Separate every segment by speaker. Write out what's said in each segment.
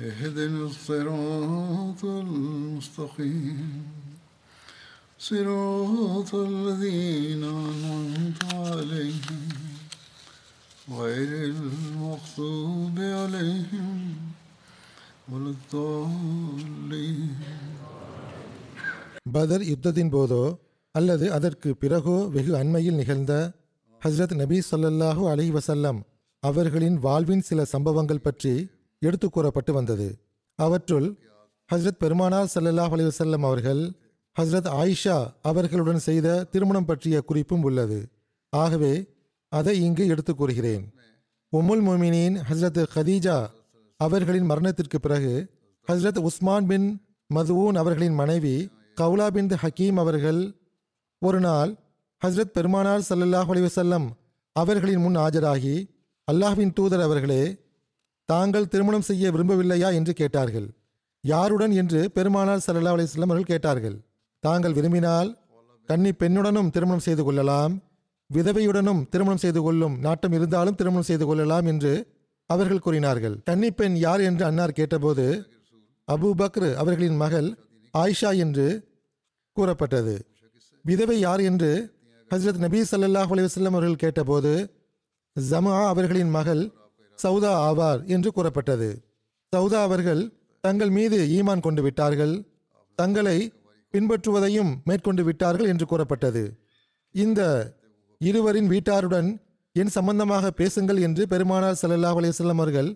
Speaker 1: اهدنا الصراط المستقيم صراط الذين أنعمت عليهم غير المغضوب عليهم ولا الضالين
Speaker 2: பதர் யுத்தத்தின் போதோ அல்லது அதற்கு பிறகோ வெகு அண்மையில் நிகழ்ந்த ஹஸ்ரத் நபி ஸல்லல்லாஹு அலைஹி வஸல்லம் அவர்களின் வாழ்வின் சில சம்பவங்கள் பற்றி எடுத்து கூறப்பட்டு வந்தது. அவற்றுள் ஹஸ்ரத் பெருமானார் சல்லல்லாஹ் அலிவசல்லம் அவர்கள் ஹஸ்ரத் ஆயிஷா அவர்களுடன் செய்த திருமணம் பற்றிய குறிப்பும் உள்ளது. ஆகவே அதை இங்கு எடுத்து கூறுகிறேன். உம்முல் மொமினின் ஹஸ்ரத் ஹதீஜா அவர்களின் மரணத்திற்கு பிறகு ஹஸ்ரத் உஸ்மான் பின் மதுவூன் அவர்களின் மனைவி கவுலா பின் ஹக்கீம் அவர்கள் ஒரு நாள் ஹஸ்ரத் பெருமானார் சல்லல்லாஹ் அலிவசல்லம் அவர்களின் முன் ஆஜராகி அல்லாஹ்வின் தூதர் அவர்களே தாங்கள் திருமணம் செய்ய விரும்பவில்லையா என்று கேட்டார்கள். யாருடன் என்று பெருமானார் சல்லா அலைஹி அவர்கள் கேட்டார்கள். தாங்கள் விரும்பினால் கன்னி பெண்ணுடனும் திருமணம் செய்து கொள்ளலாம். விதவையுடனும் திருமணம் செய்து கொள்ளும் நாட்டம் இருந்தாலும் திருமணம் செய்து கொள்ளலாம் என்று அவர்கள் கூறினார்கள். கன்னி பெண் யார் என்று அன்னார் கேட்டபோது அபூ பக்ர் அவர்களின் மகள் ஆயிஷா என்று கூறப்பட்டது. விதவை யார் என்று ஹசரத் நபி சல்லாஹ் அலைஹி அவர்கள் கேட்டபோது ஜமா அவர்களின் மகள் சௌதா ஆவார் என்று கூறப்பட்டது. சௌதா அவர்கள் தங்கள் மீது ஈமான் கொண்டு விட்டார்கள். தங்களை பின்பற்றுவதையும் மேற்கொண்டு விட்டார்கள் என்று கூறப்பட்டது. இந்த இருவரின் வீட்டாருடன் என் சம்பந்தமாக பேசுங்கள் என்று பெருமானார் ஸல்லல்லாஹு அலைஹி அவர்கள்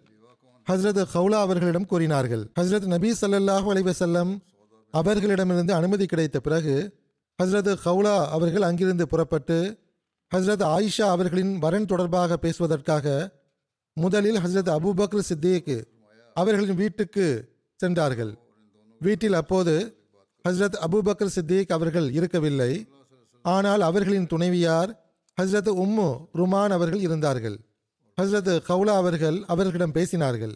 Speaker 2: ஹஸ்ரத் ஹவுலா அவர்களிடம் கூறினார்கள். ஹஸ்ரத் நபி ஸல்லல்லாஹு அலைஹி அவர்களிடமிருந்து அனுமதி கிடைத்த பிறகு ஹஸ்ரத் ஹவுலா அவர்கள் அங்கிருந்து புறப்பட்டு ஹஸ்ரத் ஆயிஷா அவர்களின் வரன் தொடர்பாக பேசுவதற்காக முதலில் ஹஸ்ரத் அபூபக்ர் சித்திக் அவர்களின் வீட்டுக்கு சென்றார்கள். வீட்டில் அப்போது ஹஸ்ரத் அபூபக்கர் சித்திக் அவர்கள் இருக்கவில்லை. ஆனால் அவர்களின் துணைவியார் ஹஸ்ரத் உம்மு ருமான் அவர்கள் இருந்தார்கள். ஹஸ்ரத் கவுலா அவர்கள் அவர்களிடம் பேசினார்கள்.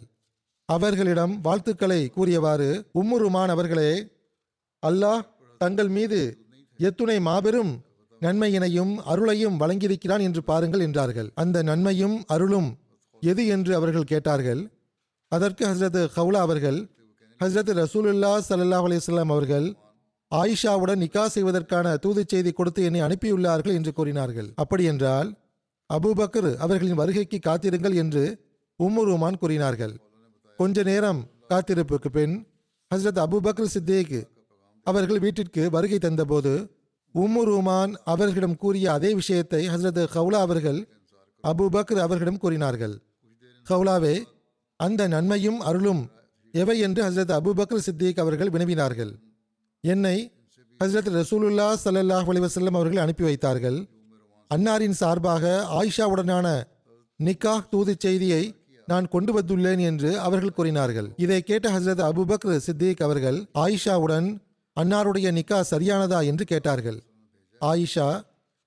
Speaker 2: அவர்களிடம் வாழ்த்துக்களை கூறியவாறு உம்மு ருமான் அவர்களே அல்லாஹ் தங்கள் மீது எத்துணை மாபெரும் நன்மையினையும் அருளையும் வழங்கியிருக்கிறான் என்று பாருங்கள் என்றார்கள். அந்த நன்மையும் அருளும் எது என்று அவர்கள் கேட்டார்கள்? அதற்கு ஹஸ்ரத் ஹவுலா அவர்கள் ஹஸ்ரத் ரசூலுல்லா ஸல்லல்லாஹு அலைஹி அவர்கள் ஆயிஷாவுடன் நிக்கா செய்வதற்கான தூதுச் செய்தி கொடுத்து என்னை அனுப்பியுள்ளார்கள் என்று கூறினார்கள். அப்படியென்றால் அபுபக்கர் அவர்களின் வருகைக்கு காத்திருங்கள் என்று உம்மு ருமான் கூறினார்கள். கொஞ்ச நேரம் காத்திருப்புக்கு பின் ஹஸ்ரத் அபுபக்கர் சித்தேக் அவர்கள் வீட்டிற்கு வருகை தந்தபோது உம்முர் உமான் அவர்களிடம் கூறிய அதே விஷயத்தை ஹஸ்ரத் ஹவுலா அவர்கள் அபுபக்கர் அவர்களிடம் கூறினார்கள். ஹவுலாவே அந்த நன்மையும் அருளும் எவை என்று ஹஸ்ரத் அபூபக்கர் சித்திக் அவர்கள் வினவினார்கள். என்னை ஹஸ்ரத் ரசூலுல்லா சல்லாஹ் அலிவசல்லம் அவர்கள் அனுப்பி வைத்தார்கள். அன்னாரின் சார்பாக ஆயிஷாவுடனான நிக்காஹ் தூதுச் செய்தியை நான் கொண்டு வந்துள்ளேன் என்று அவர்கள் கூறினார்கள். இதை கேட்ட ஹஸ்ரத் அபூபக்ர் சித்திக் அவர்கள் ஆயிஷாவுடன் அன்னாருடைய நிக்கா சரியானதா? என்று கேட்டார்கள். ஆயிஷா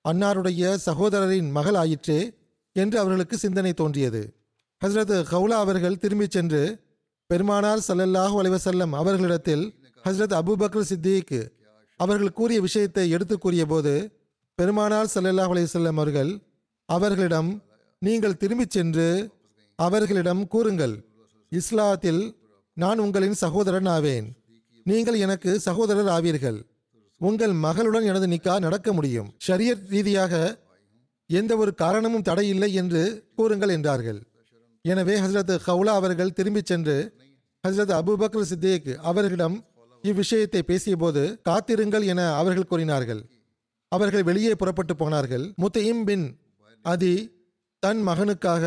Speaker 2: அன்னாருடைய சகோதரரின் மகள் ஆயிற்றே என்று அவர்களுக்கு சிந்தனை தோன்றியது. ஹஸ்ரத் ஹவுலா அவர்கள் திரும்பிச் சென்று பெருமானார் சல்லல்லாஹு அலைவசல்லம் அவர்களிடத்தில் ஹஸ்ரத் அபூபக்கர் சித்திக் அவர்கள் கூறிய விஷயத்தை எடுத்து கூறியபோது பெருமானார் ஸல்லல்லாஹு அலைவசல்லம் அவர்கள் அவர்களிடம் நீங்கள் திரும்பிச் சென்று அவர்களிடம் கூறுங்கள். இஸ்லாத்தில் நான் உங்களின் சகோதரன் ஆவேன். நீங்கள் எனக்கு சகோதரர் ஆவீர்கள். உங்கள் மகளுடன் எனது நிக்கா நடக்க முடியும். ஷரியத் ரீதியாக எந்த ஒரு காரணமும் தடையில்லை என்று கூறுங்கள் என்றார்கள். எனவே ஹஸ்ரத் ஹவுலா அவர்கள் திரும்பிச் சென்று ஹசரத் அபூபக்கர் சித்தேக் அவர்களிடம் இவ்விஷயத்தை பேசியபோது காத்திருங்கள் என அவர்கள் கூறினார்கள். அவர்கள் வெளியே புறப்பட்டு போனார்கள். முத்தையும் பின் அதி தன் மகனுக்காக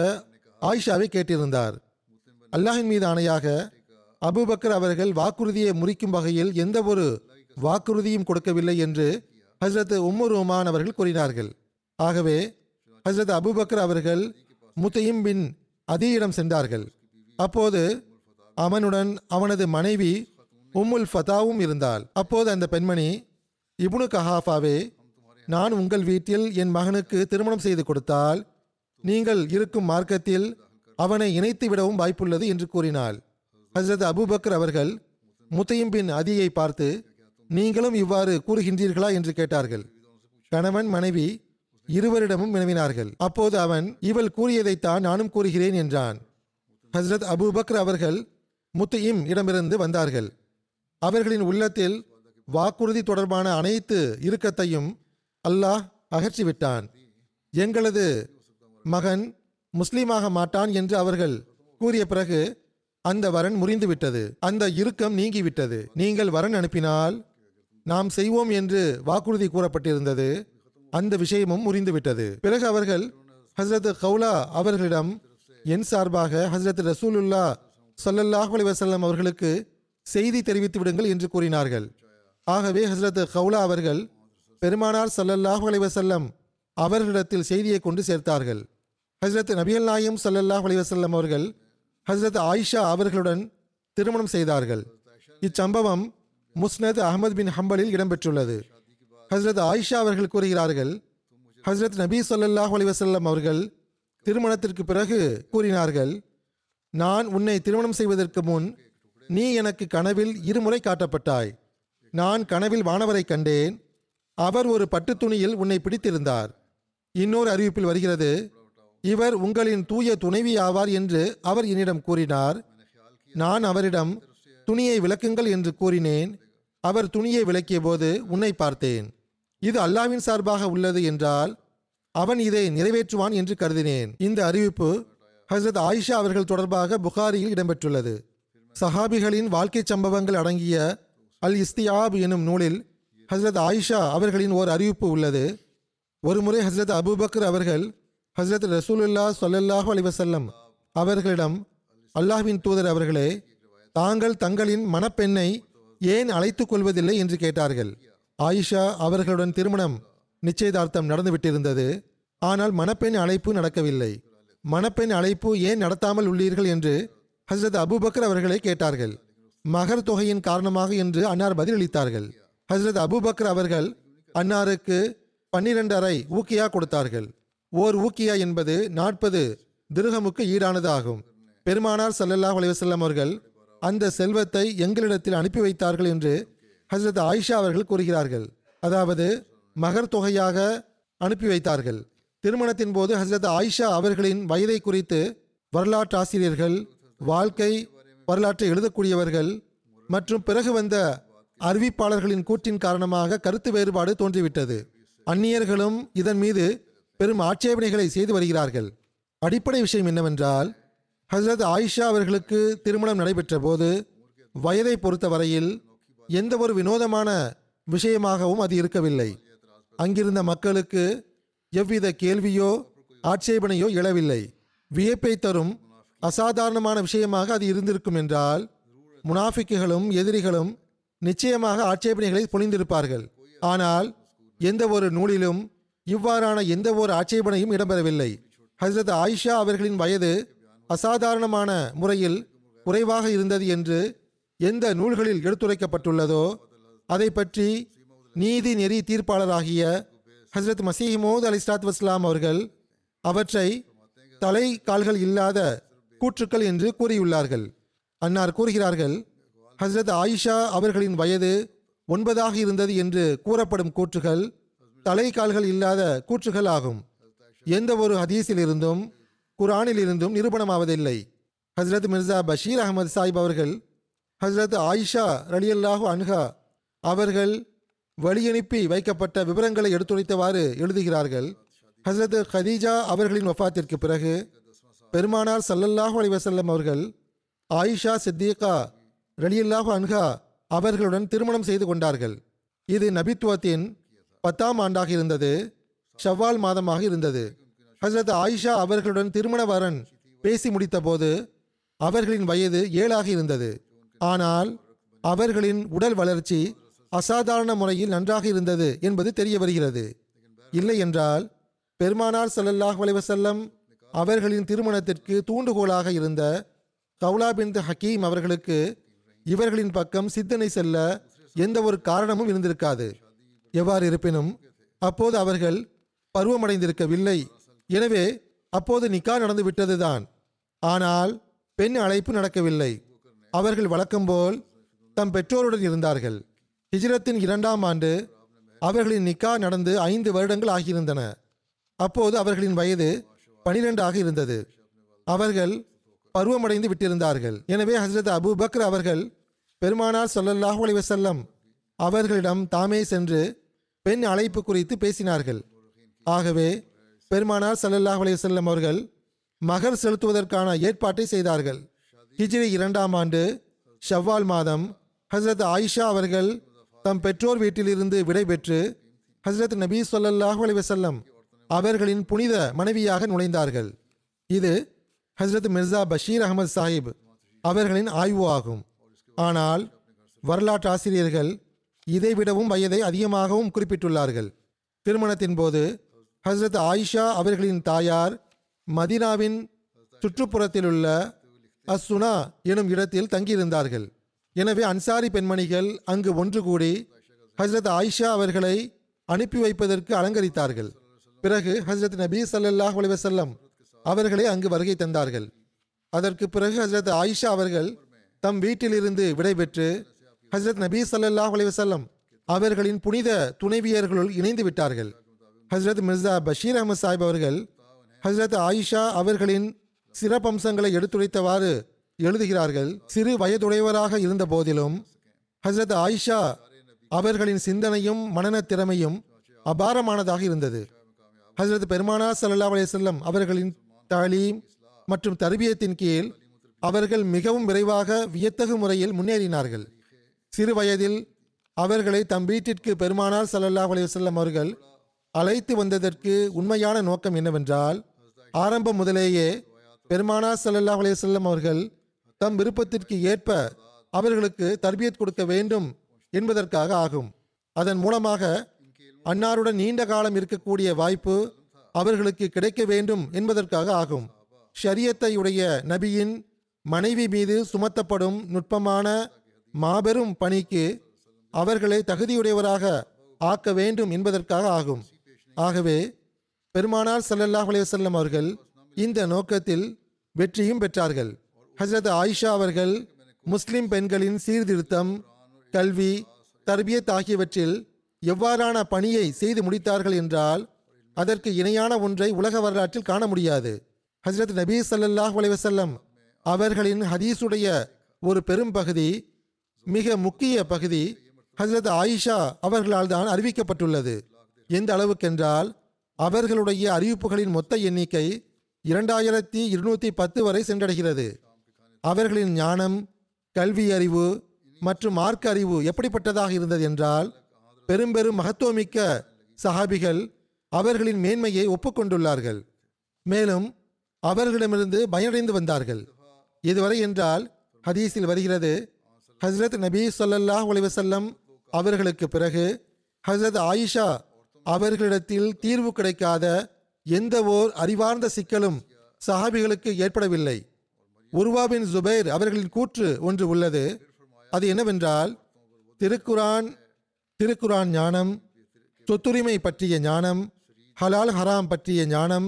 Speaker 2: ஆயிஷாவை கேட்டிருந்தார். அல்லாஹின் மீது ஆணையாக அபுபக்கர் அவர்கள் வாக்குறுதியை முறிக்கும் வகையில் எந்த ஒரு வாக்குறுதியும் கொடுக்கவில்லை என்று ஹஸ்ரத் உம்மர் உமான் அவர்கள் கூறினார்கள். ஆகவே ஹஸ்ரத் அபுபக்கர் அவர்கள் முத்தையும் பின் அதியிடம் சென்றார்கள். அப்போது அவனுடன் அவனது மனைவி உம்முல் ஃபதாவும் இருந்தாள். அப்போது அந்த பெண்மணி இபுனு கஹாஃபாவே நான் உங்கள் வீட்டில் என் மகனுக்கு திருமணம் செய்து கொடுத்தால் நீங்கள் இருக்கும் மார்க்கத்தில் அவனை இணைத்து விடவும் வாய்ப்புள்ளது என்று கூறினாள். ஹசரத் அபுபக்கர் அவர்கள் முத்தையும் பின் அதியை பார்த்து நீங்களும் இவ்வாறு கூறுகின்றீர்களா? என்று கேட்டார்கள். கணவன் மனைவி இருவரிடமும் வினவினார்கள். அப்போது அவன் இவள் கூறியதைத்தான் நானும் கூறுகிறேன் என்றான். ஹஸ்ரத் அபூபக்கர் அவர்கள் முத்தையும் இடமிருந்து வந்தார்கள். அவர்களின் உள்ளத்தில் வாக்குறுதி தொடர்பான அனைத்து இறுக்கத்தையும் அல்லாஹ் அகற்றிவிட்டான். எங்களது மகன் முஸ்லீமாக மாட்டான் என்று அவர்கள் கூறிய பிறகு அந்த வரன் முறிந்து விட்டது அந்த இறுக்கம் நீங்கிவிட்டது. நீங்கள் வரன் அனுப்பினால் நாம் செய்வோம் என்று வாக்குறுதி கூறப்பட்டிருந்தது. அந்த விஷயமும் முறிந்துவிட்டது. பிறகு அவர்கள் ஹஸ்ரத் கௌலா அவர்களிடம் என் சார்பாக ஹஸ்ரத் ரசூலுல்லா ஸல்லல்லாஹு அலைஹி அவர்களுக்கு செய்தி தெரிவித்து விடுங்கள் என்று கூறினார்கள். ஆகவே ஹஸ்ரத் கௌலா அவர்கள் பெருமானார் ஸல்லல்லாஹு அலைஹி அவர்களிடத்தில் செய்தியை கொண்டு சேர்த்தார்கள். ஹஸ்ரத் நபியல் நாயம் ஸல்லல்லாஹு அலைஹி அவர்கள் ஹஸ்ரத் ஆயிஷா அவர்களுடன் திருமணம் செய்தார்கள். இச்சம்பவம் முஸ்னத் அகமது பின் ஹம்பலில் இடம்பெற்றுள்ளது. ஹஸ்ரத் ஆயிஷா அவர்கள் கூறுகிறார்கள் ஹஸ்ரத் நபி ஸல்லல்லாஹு அலைஹி அவர்கள் திருமணத்திற்கு பிறகு கூறினார்கள் நான் உன்னை திருமணம் செய்வதற்கு முன் நீ எனக்கு கனவில் இருமுறை காட்டப்பட்டாய். நான் கனவில் வானவரை கண்டேன். அவர் ஒரு பட்டு துணியில் உன்னை பிடித்திருந்தார். இன்னொரு அறிவிப்பில் வருகிறது இவர் உங்களின் தூய துணைவி ஆவார் என்று அவர் என்னிடம் கூறினார். நான் அவரிடம் துணியை விளக்குங்கள் என்று கூறினேன். அவர் துணியை விளக்கிய போது உன்னை பார்த்தேன். இது அல்லாவின் சார்பாக உள்ளது என்றால் அவன் இதை நிறைவேற்றுவான் என்று கருதினேன். இந்த அறிவிப்பு ஹசரத் ஆயிஷா அவர்கள் தொடர்பாக புகாரியில் இடம்பெற்றுள்ளது. சஹாபிகளின் வாழ்க்கை சம்பவங்கள் அடங்கிய அல் இஸ்தியாப் எனும் நூலில் ஹசரத் ஆயிஷா அவர்களின் ஓர் அறிவிப்பு உள்ளது. ஒருமுறை ஹசரத் அபுபக்கர் அவர்கள் ஹசரத் ரசூலுல்லா சொல்லல்லாஹு அலிவசல்லம் அவர்களிடம் அல்லாஹ்வின் தூதர் அவர்களே தாங்கள் தங்களின் மணப்பெண்ணை ஏன் அழைத்துக் கொள்வதில்லை என்று கேட்டார்கள். ஆயிஷா அவர்களுடன் திருமணம் நிச்சயதார்த்தம் நடந்துவிட்டிருந்தது. ஆனால் மணப்பெண் அழைப்பு நடக்கவில்லை. மணப்பெண் அழைப்பு ஏன் நடத்தாமல் உள்ளீர்கள் என்று ஹசரத் அபுபக்கர் அவர்களை கேட்டார்கள். மகர் தொகையின் காரணமாக என்று அன்னார் பதிலளித்தார்கள். ஹசரத் அபுபக்கர் அவர்கள் அன்னாருக்கு பன்னிரண்டரை ஊக்கியா கொடுத்தார்கள். ஓர் ஊக்கியா என்பது நாற்பது திருகமுக்கு ஈடானது ஆகும் பெருமானார் சல்லல்லாஹ் அலைவசல்லம் அவர்கள் அந்த செல்வத்தை எங்களிடத்தில் அனுப்பி வைத்தார்கள் என்று ஹசரத் ஆயிஷா அவர்கள் கூறுகிறார்கள். அதாவது மகர் தொகையாக அனுப்பி வைத்தார்கள். திருமணத்தின் போது ஹசரத் ஆயிஷா அவர்களின் வயதை குறித்து வரலாற்று ஆசிரியர்கள் வாழ்க்கை வரலாற்றை எழுதக்கூடியவர்கள் மற்றும் பிறகு வந்த அறிவிப்பாளர்களின் கூற்றின் காரணமாக கருத்து வேறுபாடு தோன்றிவிட்டது. அந்நியர்களும் இதன் மீது பெரும் ஆட்சேபனைகளை செய்து வருகிறார்கள். அடிப்படை விஷயம் என்னவென்றால் ஹசரத் ஆயிஷா அவர்களுக்கு திருமணம் நடைபெற்ற போது வயதை பொறுத்தவரையில் எந்த ஒரு வினோதமான விஷயமாகவும் அது இருக்கவில்லை. அங்கிருந்த மக்களுக்கு எவ்வித கேள்வியோ ஆட்சேபனையோ எழவில்லை. வியப்பை தரும் அசாதாரணமான விஷயமாக அது இருந்திருக்கும் என்றால் முனாஃபிக்குகளும் எதிரிகளும் நிச்சயமாக ஆட்சேபனைகளை பொழிந்திருப்பார்கள். ஆனால் எந்த ஒரு நூலிலும் இவ்வாறான எந்த ஒரு ஆட்சேபனையும் இடம்பெறவில்லை. ஹசரத் ஆயிஷா அவர்களின் வயது அசாதாரணமான முறையில் குறைவாக இருந்தது என்று எந்த நூல்களில் எடுத்துரைக்கப்பட்டுள்ளதோ அதை பற்றி நீதி நெறி தீர்ப்பாளராகிய ஹசரத் மசீஹ்மோத் அலி இஸ்லாத் வஸ்லாம் அவர்கள் அவற்றை தலை கால்கள் இல்லாத கூற்றுக்கள் என்று கூறியுள்ளார்கள். அன்னார் கூறுகிறார்கள் ஹசரத் ஆயிஷா அவர்களின் வயது ஒன்பதாக இருந்தது என்று கூறப்படும் கூற்றுகள் தலை கால்கள் இல்லாத கூற்றுகள் ஆகும். எந்த ஒரு ஹதீஸிலிருந்தும் குரானில் இருந்தும் நிரூபணமாவதில்லை. ஹஸ்ரத் மிர்சா பஷீர் அகமது சாஹிப் அவர்கள் ஹஸ்ரத் ஆயிஷா ரலியல்லாஹு அன்ஹா அவர்கள் வழியனுப்பி வைக்கப்பட்ட விவரங்களை எடுத்துரைத்தவாறு எழுதுகிறார்கள். ஹஸ்ரத் ஹதீஜா அவர்களின் வஃபாத்திற்கு பிறகு பெருமானார் சல்லல்லாஹு அலிவசல்லம் அவர்கள் ஆயிஷா சித்தீகா ரலியல்லாஹு அன்ஹா அவர்களுடன் திருமணம் செய்து கொண்டார்கள். இது நபித்துவத்தின் பத்தாம் ஆண்டாக இருந்தது ஷவ்வால் மாதமாக இருந்தது. ஹசரத் ஆயிஷா அவர்களுடன் திருமண வரன் பேசி முடித்தபோது அவர்களின் வயது ஏழாக இருந்தது. ஆனால் அவர்களின் உடல் வளர்ச்சி அசாதாரண முறையில் நன்றாக இருந்தது என்பது தெரிய வருகிறது. இல்லை என்றால் பெருமானார் சல்லல்லாஹ் வலைவசல்லம் அவர்களின் திருமணத்திற்கு தூண்டுகோலாக இருந்த கவுலா பின் ஹக்கீம் அவர்களுக்கு இவர்களின் பக்கம் சித்தனை செல்ல எந்த ஒரு காரணமும் இருந்திருக்காது. எவ்வாறு இருப்பினும் அப்போது அவர்கள் பருவமடைந்திருக்கவில்லை. எனவே அப்போது நிக்கா நடந்து விட்டதுதான். ஆனால் பெண் அழைப்பு நடக்கவில்லை. அவர்கள் வழக்கம்போல் தம் பெற்றோருடன் இருந்தார்கள். ஹிஜ்ரத்தின் இரண்டாம் ஆண்டு அவர்களின் நிக்கா நடந்து ஐந்து வருடங்கள் ஆகியிருந்தன. அப்போது அவர்களின் வயது பனிரெண்டாக இருந்தது. அவர்கள் பருவமடைந்து விட்டிருந்தார்கள். எனவே ஹசரத் அபு பக்ர் அவர்கள் பெருமானார் ஸல்லல்லாஹு அலைஹி அவர்களிடம் தாமே சென்று பெண் அழைப்பு குறித்து பேசினார்கள். ஆகவே பெருமானார் சல்லல்லாஹ் அலைஹி அவர்கள் மகர் செலுத்துவதற்கான ஏற்பாட்டை செய்தார்கள். ஹிஜ்ரி இரண்டாம் ஆண்டு ஷவ்வால் மாதம் ஹஸ்ரத் ஆயிஷா அவர்கள் தம் பெற்றோர் வீட்டிலிருந்து விடைபெற்று ஹஸ்ரத் நபி ஸல்லல்லாஹு அலைவசல்லம் அவர்களின் புனித மனைவியாக நுழைந்தார்கள். இது ஹஸ்ரத் மிர்சா பஷீர் அகமது சாஹிப் அவர்களின் ஆய்வு ஆகும். ஆனால் வரலாற்று ஆசிரியர்கள் இதைவிடவும் வயதை அதிகமாகவும் குறிப்பிட்டுள்ளார்கள். திருமணத்தின் போது ஹஸ்ரத் ஆயிஷா அவர்களின் தாயார் மதீனாவின் சுற்றுப்புறத்திலுள்ள அஸ்ஸுனா எனும் இடத்தில் தங்கியிருந்தார்கள். எனவே அன்சாரி பெண்மணிகள் அங்கு ஒன்று கூடி ஹஸ்ரத் ஆயிஷா அவர்களை அனுப்பி வைப்பதற்கு அலங்கரித்தார்கள். பிறகு ஹஸ்ரத் நபி சல்லாஹ் அலிவசல்லம் அவர்களை அங்கு வருகை தந்தார்கள். அதற்கு பிறகு ஹஸ்ரத் ஆயிஷா அவர்கள் தம் வீட்டிலிருந்து விடைபெற்று ஹஸ்ரத் நபி சல்லாஹ் அலிவசல்லம் அவர்களின் புனித துணைவியர்களுள் இணைந்து விட்டார்கள். ஹஸ்ரத் மிர்சா பஷீர் அஹமது சாஹிப் அவர்கள் ஹஸ்ரத் ஆயிஷா அவர்களின் சிறப்பம்சங்களை எடுத்துரைத்தவாறு எழுதுகிறார்கள். சிறு வயதுடையவராக இருந்த போதிலும் ஹஸ்ரத் ஆயிஷா அவர்களின் சிந்தனையும் மனநத் திறமையும் அபாரமானதாக இருந்தது. ஹஸ்ரத் பெருமானா சல்லா அலையம் அவர்களின் தாலீம் மற்றும் தர்பியத்தின் கீழ் அவர்கள் மிகவும் விரைவாக வியத்தகு முறையில் முன்னேறினார்கள். சிறு வயதில் அவர்களை தம் வீட்டிற்கு பெருமானார் சல்லல்லா அலைஹி அவர்கள் அழைத்து வந்ததற்கு உண்மையான நோக்கம் என்னவென்றால் ஆரம்பம் முதலேயே பெருமானா ஸல்லல்லாஹு அலையம் அவர்கள் தம் விருப்பத்திற்கு ஏற்ப அவர்களுக்கு தர்பியத் கொடுக்க வேண்டும் என்பதற்காக ஆகும். அதன் மூலமாக அன்னாருடன் நீண்ட காலம் இருக்கக்கூடிய வாய்ப்பு அவர்களுக்கு கிடைக்க வேண்டும் என்பதற்காக ஆகும். ஷரியத்தை உடைய நபியின் மனைவி மீது சுமத்தப்படும் நுட்பமான மாபெரும் பணிக்கு அவர்களை தகுதியுடையவராக ஆக்க வேண்டும் என்பதற்காக ஆகும். ஆகவே பெருமானார் சல்லல்லாஹ் அலைஹி அவர்கள் இந்த நோக்கத்தில் வெற்றியும் பெற்றார்கள். ஹசரத் ஆயிஷா அவர்கள் முஸ்லிம் பெண்களின் சீர்திருத்தம் கல்வி தர்பியத் ஆகியவற்றில் எவ்வாறான பணியை செய்து முடித்தார்கள் என்றால் அதற்கு இணையான ஒன்றை உலக வரலாற்றில் காண முடியாது. ஹசரத் நபீ சல்லாஹ் அலைவசல்லம் அவர்களின் ஹதீஸுடைய ஒரு பெரும் பகுதி மிக முக்கிய பகுதி ஹசரத் ஆயிஷா அவர்களால் தான் அறிவிக்கப்பட்டுள்ளது. எந்த அளவுக்கென்றால் அவர்களுடைய அறிவிப்புகளின் மொத்த எண்ணிக்கை இரண்டாயிரத்தி இருநூத்தி பத்து வரை சென்றடைகிறது. அவர்களின் ஞானம் கல்வி அறிவு மற்றும் மார்க்க அறிவு எப்படிப்பட்டதாக இருந்தது என்றால் பெரும்பெரும் மகத்துவமிக்க சஹாபிகள் அவர்களின் மேன்மையை ஒப்புக்கொண்டுள்ளார்கள். மேலும் அவர்களிடமிருந்து பயனடைந்து வந்தார்கள். இதுவரை என்றால் ஹதீஸில் வருகிறது ஹஸ்ரத் நபி சொல்லல்லாஹ் உலைவசல்லம் அவர்களுக்கு பிறகு ஹஸ்ரத் ஆயிஷா அவர்களிடத்தில் தீர்வு கிடைக்காத எந்த ஓர் அறிவார்ந்த சிக்கலும் சஹாபிகளுக்கு ஏற்படவில்லை. உருவா பின் ஜுபைர் அவர்களின் கூற்று ஒன்று உள்ளது. அது என்னவென்றால் திருக்குரான் திருக்குரான் ஞானம் சொத்துரிமை பற்றிய ஞானம் ஹலால் ஹராம் பற்றிய ஞானம்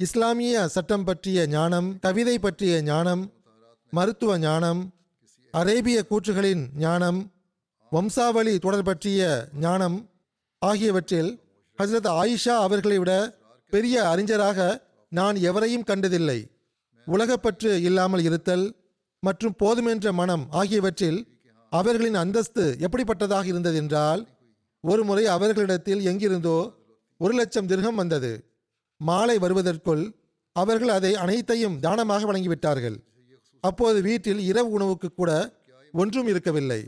Speaker 2: இஸ்லாமிய சட்டம் பற்றிய ஞானம் கவிதை பற்றிய ஞானம் மருத்துவ ஞானம் அரேபிய கூற்றுகளின் ஞானம் வம்சாவளி தொடர் பற்றிய ஞானம் ஆகியவற்றில் ஹசரத் ஆயிஷா அவர்களை விட பெரிய அறிஞராக நான் எவரையும் கண்டதில்லை. உலகப்பற்று இல்லாமல் இருத்தல் மற்றும் போதுமென்ற மனம் ஆகியவற்றில் அவர்களின் அந்தஸ்து எப்படிப்பட்டதாக இருந்தது என்றால் ஒரு முறை அவர்களிடத்தில் எங்கிருந்தோ ஒரு லட்சம் திருகம் வந்தது. மாலை வருவதற்குள் அவர்கள் அதை அனைத்தையும் தானமாக வழங்கிவிட்டார்கள். அப்போது வீட்டில் இரவு உணவுக்கு கூட ஒன்றும் இருக்கவில்லை.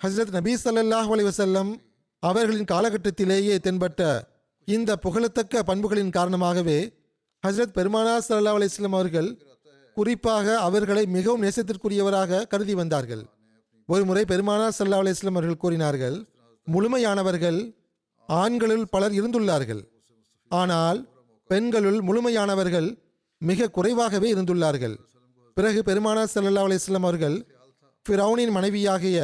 Speaker 2: ஹஸ்ரத் நபீ சல்லாஹ் அலி வசல்லம் அவர்களின் காலகட்டத்திலேயே தென்பட்ட இந்த புகழத்தக்க பண்புகளின் காரணமாகவே ஹஸ்ரத் பெருமானார் சல்லா அலிஸ்லாம் அவர்கள் குறிப்பாக அவர்களை மிகவும் நேசத்திற்குரியவராக கருதி வந்தார்கள். ஒருமுறை பெருமானார் ஸல்லல்லாஹு அலைஹி அவர்கள் கூறினார்கள் முழுமையானவர்கள் ஆண்களுள் பலர் இருந்துள்ளார்கள். ஆனால் பெண்களுள் முழுமையானவர்கள் மிக குறைவாகவே இருந்துள்ளார்கள். பிறகு பெருமானார் சல்லா அலிஸ்லாம் அவர்கள் ஃபிரௌனின் மனைவியாகிய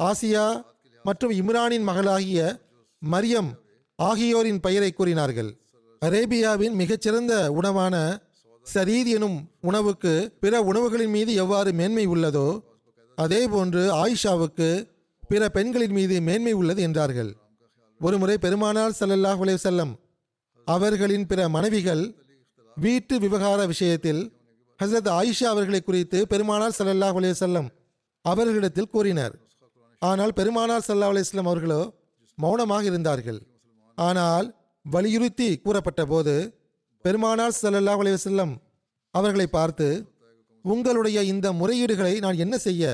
Speaker 2: ஆசியா மற்றும் இம்ரானின் மகளாகிய மரியம் ஆகியோரின் பெயரை கூறினார்கள். அரேபியாவின் மிகச்சிறந்த உணவான சரீத் எனும் உணவுக்கு பிற உணவுகளின் மீது எவ்வாறு மேன்மை உள்ளதோ அதேபோன்று ஆயிஷாவுக்கு பிற பெண்களின் மீது மேன்மை உள்ளது என்றார்கள். ஒருமுறை பெருமானார் ஸல்லல்லாஹு செல்லம் அவர்களின் பிற மனைவிகள் வீட்டு விவகார விஷயத்தில் ஹசரத் ஆயிஷா அவர்களை குறித்து பெருமானார் செல்லல்லாஹ் செல்லம் அவர்களிடத்தில் கூறினர். ஆனால் பெருமானார் சல்லா அலைஹி அவர்களோ மௌனமாக இருந்தார்கள். ஆனால் வலியுறுத்தி கூறப்பட்ட போது பெருமானார் ஸல்லல்லாஹு அலைஹி அவர்களை பார்த்து உங்களுடைய இந்த முறையீடுகளை நான் என்ன செய்ய?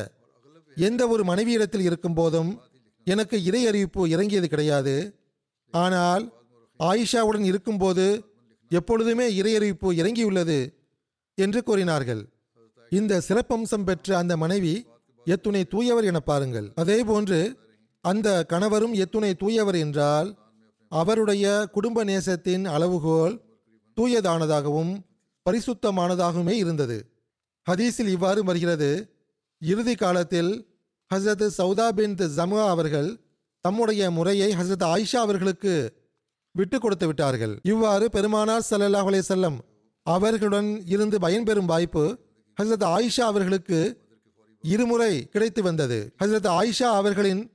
Speaker 2: எந்த ஒரு மனைவியிடத்தில் இருக்கும் போதும் எனக்கு இறை அறிவிப்பு இறங்கியது கிடையாது. ஆனால் ஆயிஷாவுடன் இருக்கும்போது எப்பொழுதுமே இறை அறிவிப்பு இறங்கியுள்ளது என்று கூறினார்கள். இந்த சிறப்பம்சம் பெற்ற அந்த மனைவி எத்துணை தூயவர் என பாருங்கள். அதே போன்று அந்த கணவரும் எத்துணை தூயவர் என்றால் அவருடைய குடும்ப நேசத்தின் அளவுகோல் தூயதானதாகவும் பரிசுத்தமானதாகவுமே இருந்தது. ஹதீஸில் இவ்வாறு வருகிறது. இறுதி காலத்தில் ஹசரத் சவுதா பின் ஜமுகா அவர்கள் தம்முடைய முறையை ஹசரத் ஆயிஷா அவர்களுக்கு விட்டு கொடுத்து விட்டார்கள். இவ்வாறு பெருமானார் சல்லாஹ் அலே செல்லம் அவர்களுடன் இருந்து பயன்பெறும் வாய்ப்பு ஹசரத் ஆயிஷா அவர்களுக்கு இருமுறை கிடைத்து வந்தது. ஹசரத் ஆயிஷா அவர்களின்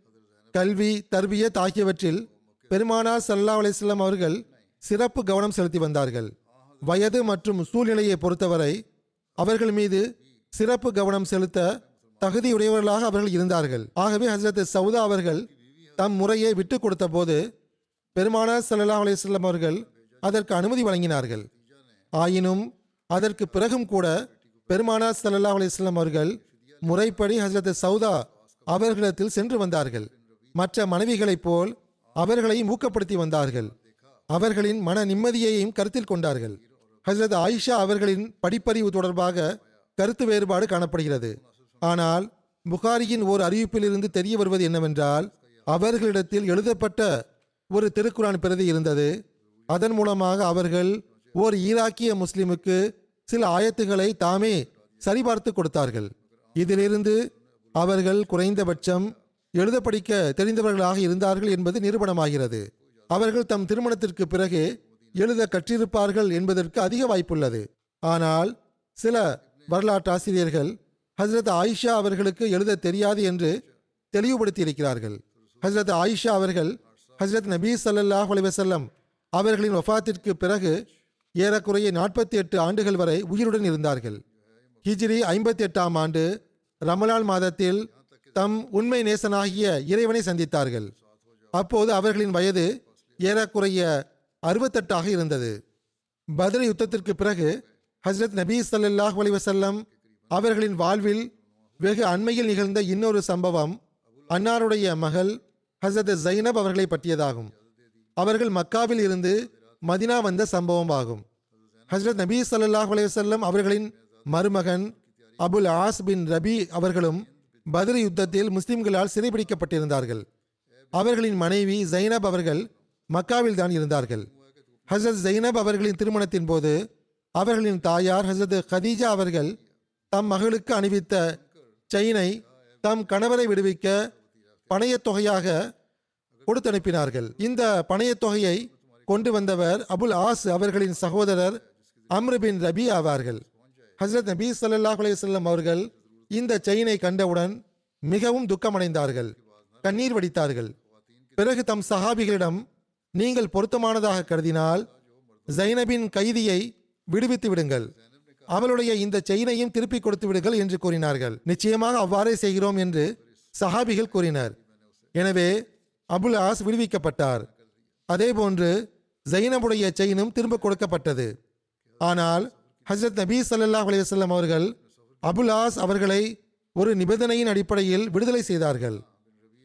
Speaker 2: கல்வி தர்பியத் ஆகியவற்றில் பெருமானார் சல்லா அலிஸ்லாம் அவர்கள் சிறப்பு கவனம் செலுத்தி வந்தார்கள். வயது மற்றும் சூழ்நிலையை பொறுத்தவரை அவர்கள் மீது சிறப்பு கவனம் செலுத்த தகுதியுடையவர்களாக அவர்கள் இருந்தார்கள். ஆகவே ஹசரத் சவுதா அவர்கள் தம் முறையை விட்டு கொடுத்த போது பெருமானார் சல்லா அலிஸ்லாம் அவர்கள் அதற்கு அனுமதி வழங்கினார்கள். ஆயினும் அதற்கு பிறகும் கூட பெருமானார் சல்லா அலிஸ்லாம் அவர்கள் முறைப்படி ஹசரத் சவுதா அவர்களிடத்தில் சென்று வந்தார்கள். மற்ற மனைவிகளைப் போல் அவர்களையும் ஊக்கப்படுத்தி வந்தார்கள். அவர்களின் மன நிம்மதியையும் கருத்தில் கொண்டார்கள். ஹசரத் ஆயிஷா அவர்களின் படிப்பறிவு தொடர்பாக கருத்து வேறுபாடு காணப்படுகிறது. ஆனால் புகாரியின் ஓர் அறிவிப்பிலிருந்து தெரிய வருவது என்னவென்றால் அவர்களிடத்தில் எழுதப்பட்ட ஒரு திருக்குரான் பிரதி இருந்தது. அதன் மூலமாக அவர்கள் ஓர் ஈராக்கிய முஸ்லிமுக்கு சில ஆயத்துகளை தாமே சரிபார்த்து கொடுத்தார்கள். இதிலிருந்து அவர்கள் குறைந்தபட்சம் எழுத படிக்க தெரிந்தவர்களாக இருந்தார்கள் என்பது நிரூபணமாகிறது. அவர்கள் தம் திருமணத்திற்கு பிறகு எழுத கற்றிருப்பார்கள் என்பதற்கு அதிக வாய்ப்புள்ளது. ஆனால் சில வரலாற்றாசிரியர்கள் ஹஸ்ரத் ஆயிஷா அவர்களுக்கு எழுத தெரியாது என்று தெளிவுபடுத்தி இருக்கிறார்கள் ஹஸ்ரத் ஆயிஷா அவர்கள் ஹஸ்ரத் நபீ சல்லாஹ் அலிவசல்லம் அவர்களின் வஃபாத்திற்கு பிறகு ஏறக்குறைய நாற்பத்தி எட்டு ஆண்டுகள் வரை உயிருடன் இருந்தார்கள். ஹிஜ்ரி ஐம்பத்தி எட்டாம் ஆண்டு ரமலான் மாதத்தில் தம் உண்மை நேசனாகிய இறைவனை சந்தித்தார்கள். அப்போது அவர்களின் வயது ஏறக்குறைய அறுபத்தெட்டாக இருந்தது. பத்ர யுத்தத்திற்கு பிறகு ஹஸ்ரத் நபீ சல்லாஹ் அலைஹி வஸல்லம் அவர்களின் வாழ்வில் வெகு அண்மையில் நிகழ்ந்த இன்னொரு சம்பவம் அன்னாருடைய மகள் ஹசரத் ஜைனப் அவர்களை பற்றியதாகும். அவர்கள் மக்காவில் இருந்து மதினா வந்த சம்பவம் ஆகும். ஹஸ்ரத் நபீ சல்லாஹ் அலைஹி அவர்களின் மருமகன் அபுல் ஆஸ் பின் ரபி அவர்களும் பதில் யுத்தத்தில் முஸ்லிம்களால் சிறைபிடிக்கப்பட்டிருந்தார்கள். அவர்களின் மனைவி ஜைனப் அவர்கள் மக்காவில் தான் இருந்தார்கள். ஹசரத் ஜைனப் அவர்களின் திருமணத்தின் போது அவர்களின் தாயார் ஹசரத் ஹதீஜா அவர்கள் தம் மகளுக்கு அணிவித்த செயினை தம் கணவரை விடுவிக்க பணையத் தொகையாக கொடுத்தனுப்பினார்கள். இந்த பணையத் தொகையை கொண்டு வந்தவர் அபுல் ஆஸ் அவர்களின் சகோதரர் அம்ரு பின் ரபி ஆவார்கள். ஹஸ்ரத் நபீ சல்லாஹ் அலையம் அவர்கள் இந்த செயினை கண்டவுடன் மிகவும் துக்கமடைந்தார்கள். கண்ணீர் வடித்தார்கள். பிறகு தம் சஹாபிகளிடம் நீங்கள் பொருத்தமானதாக கருதினால் ஜைனபின் கைதியை விடுவித்து விடுங்கள். அவளுடைய இந்த செயினையும் திருப்பி கொடுத்து விடுங்கள் என்று கூறினார்கள். நிச்சயமாக அவ்வாறே செய்கிறோம் என்று சஹாபிகள் கூறினர். எனவே அபுல் ஆஸ் விடுவிக்கப்பட்டார். அதேபோன்று ஜைனபுடைய செயினும் திரும்ப கொடுக்கப்பட்டது. ஆனால் ஹசரத் நபீ சல்லாஹ் அலைஹி அவர்கள் அபுலாஸ் அவர்களை ஒரு நிபந்தனையின் அடிப்படையில் விடுதலை செய்தார்கள்.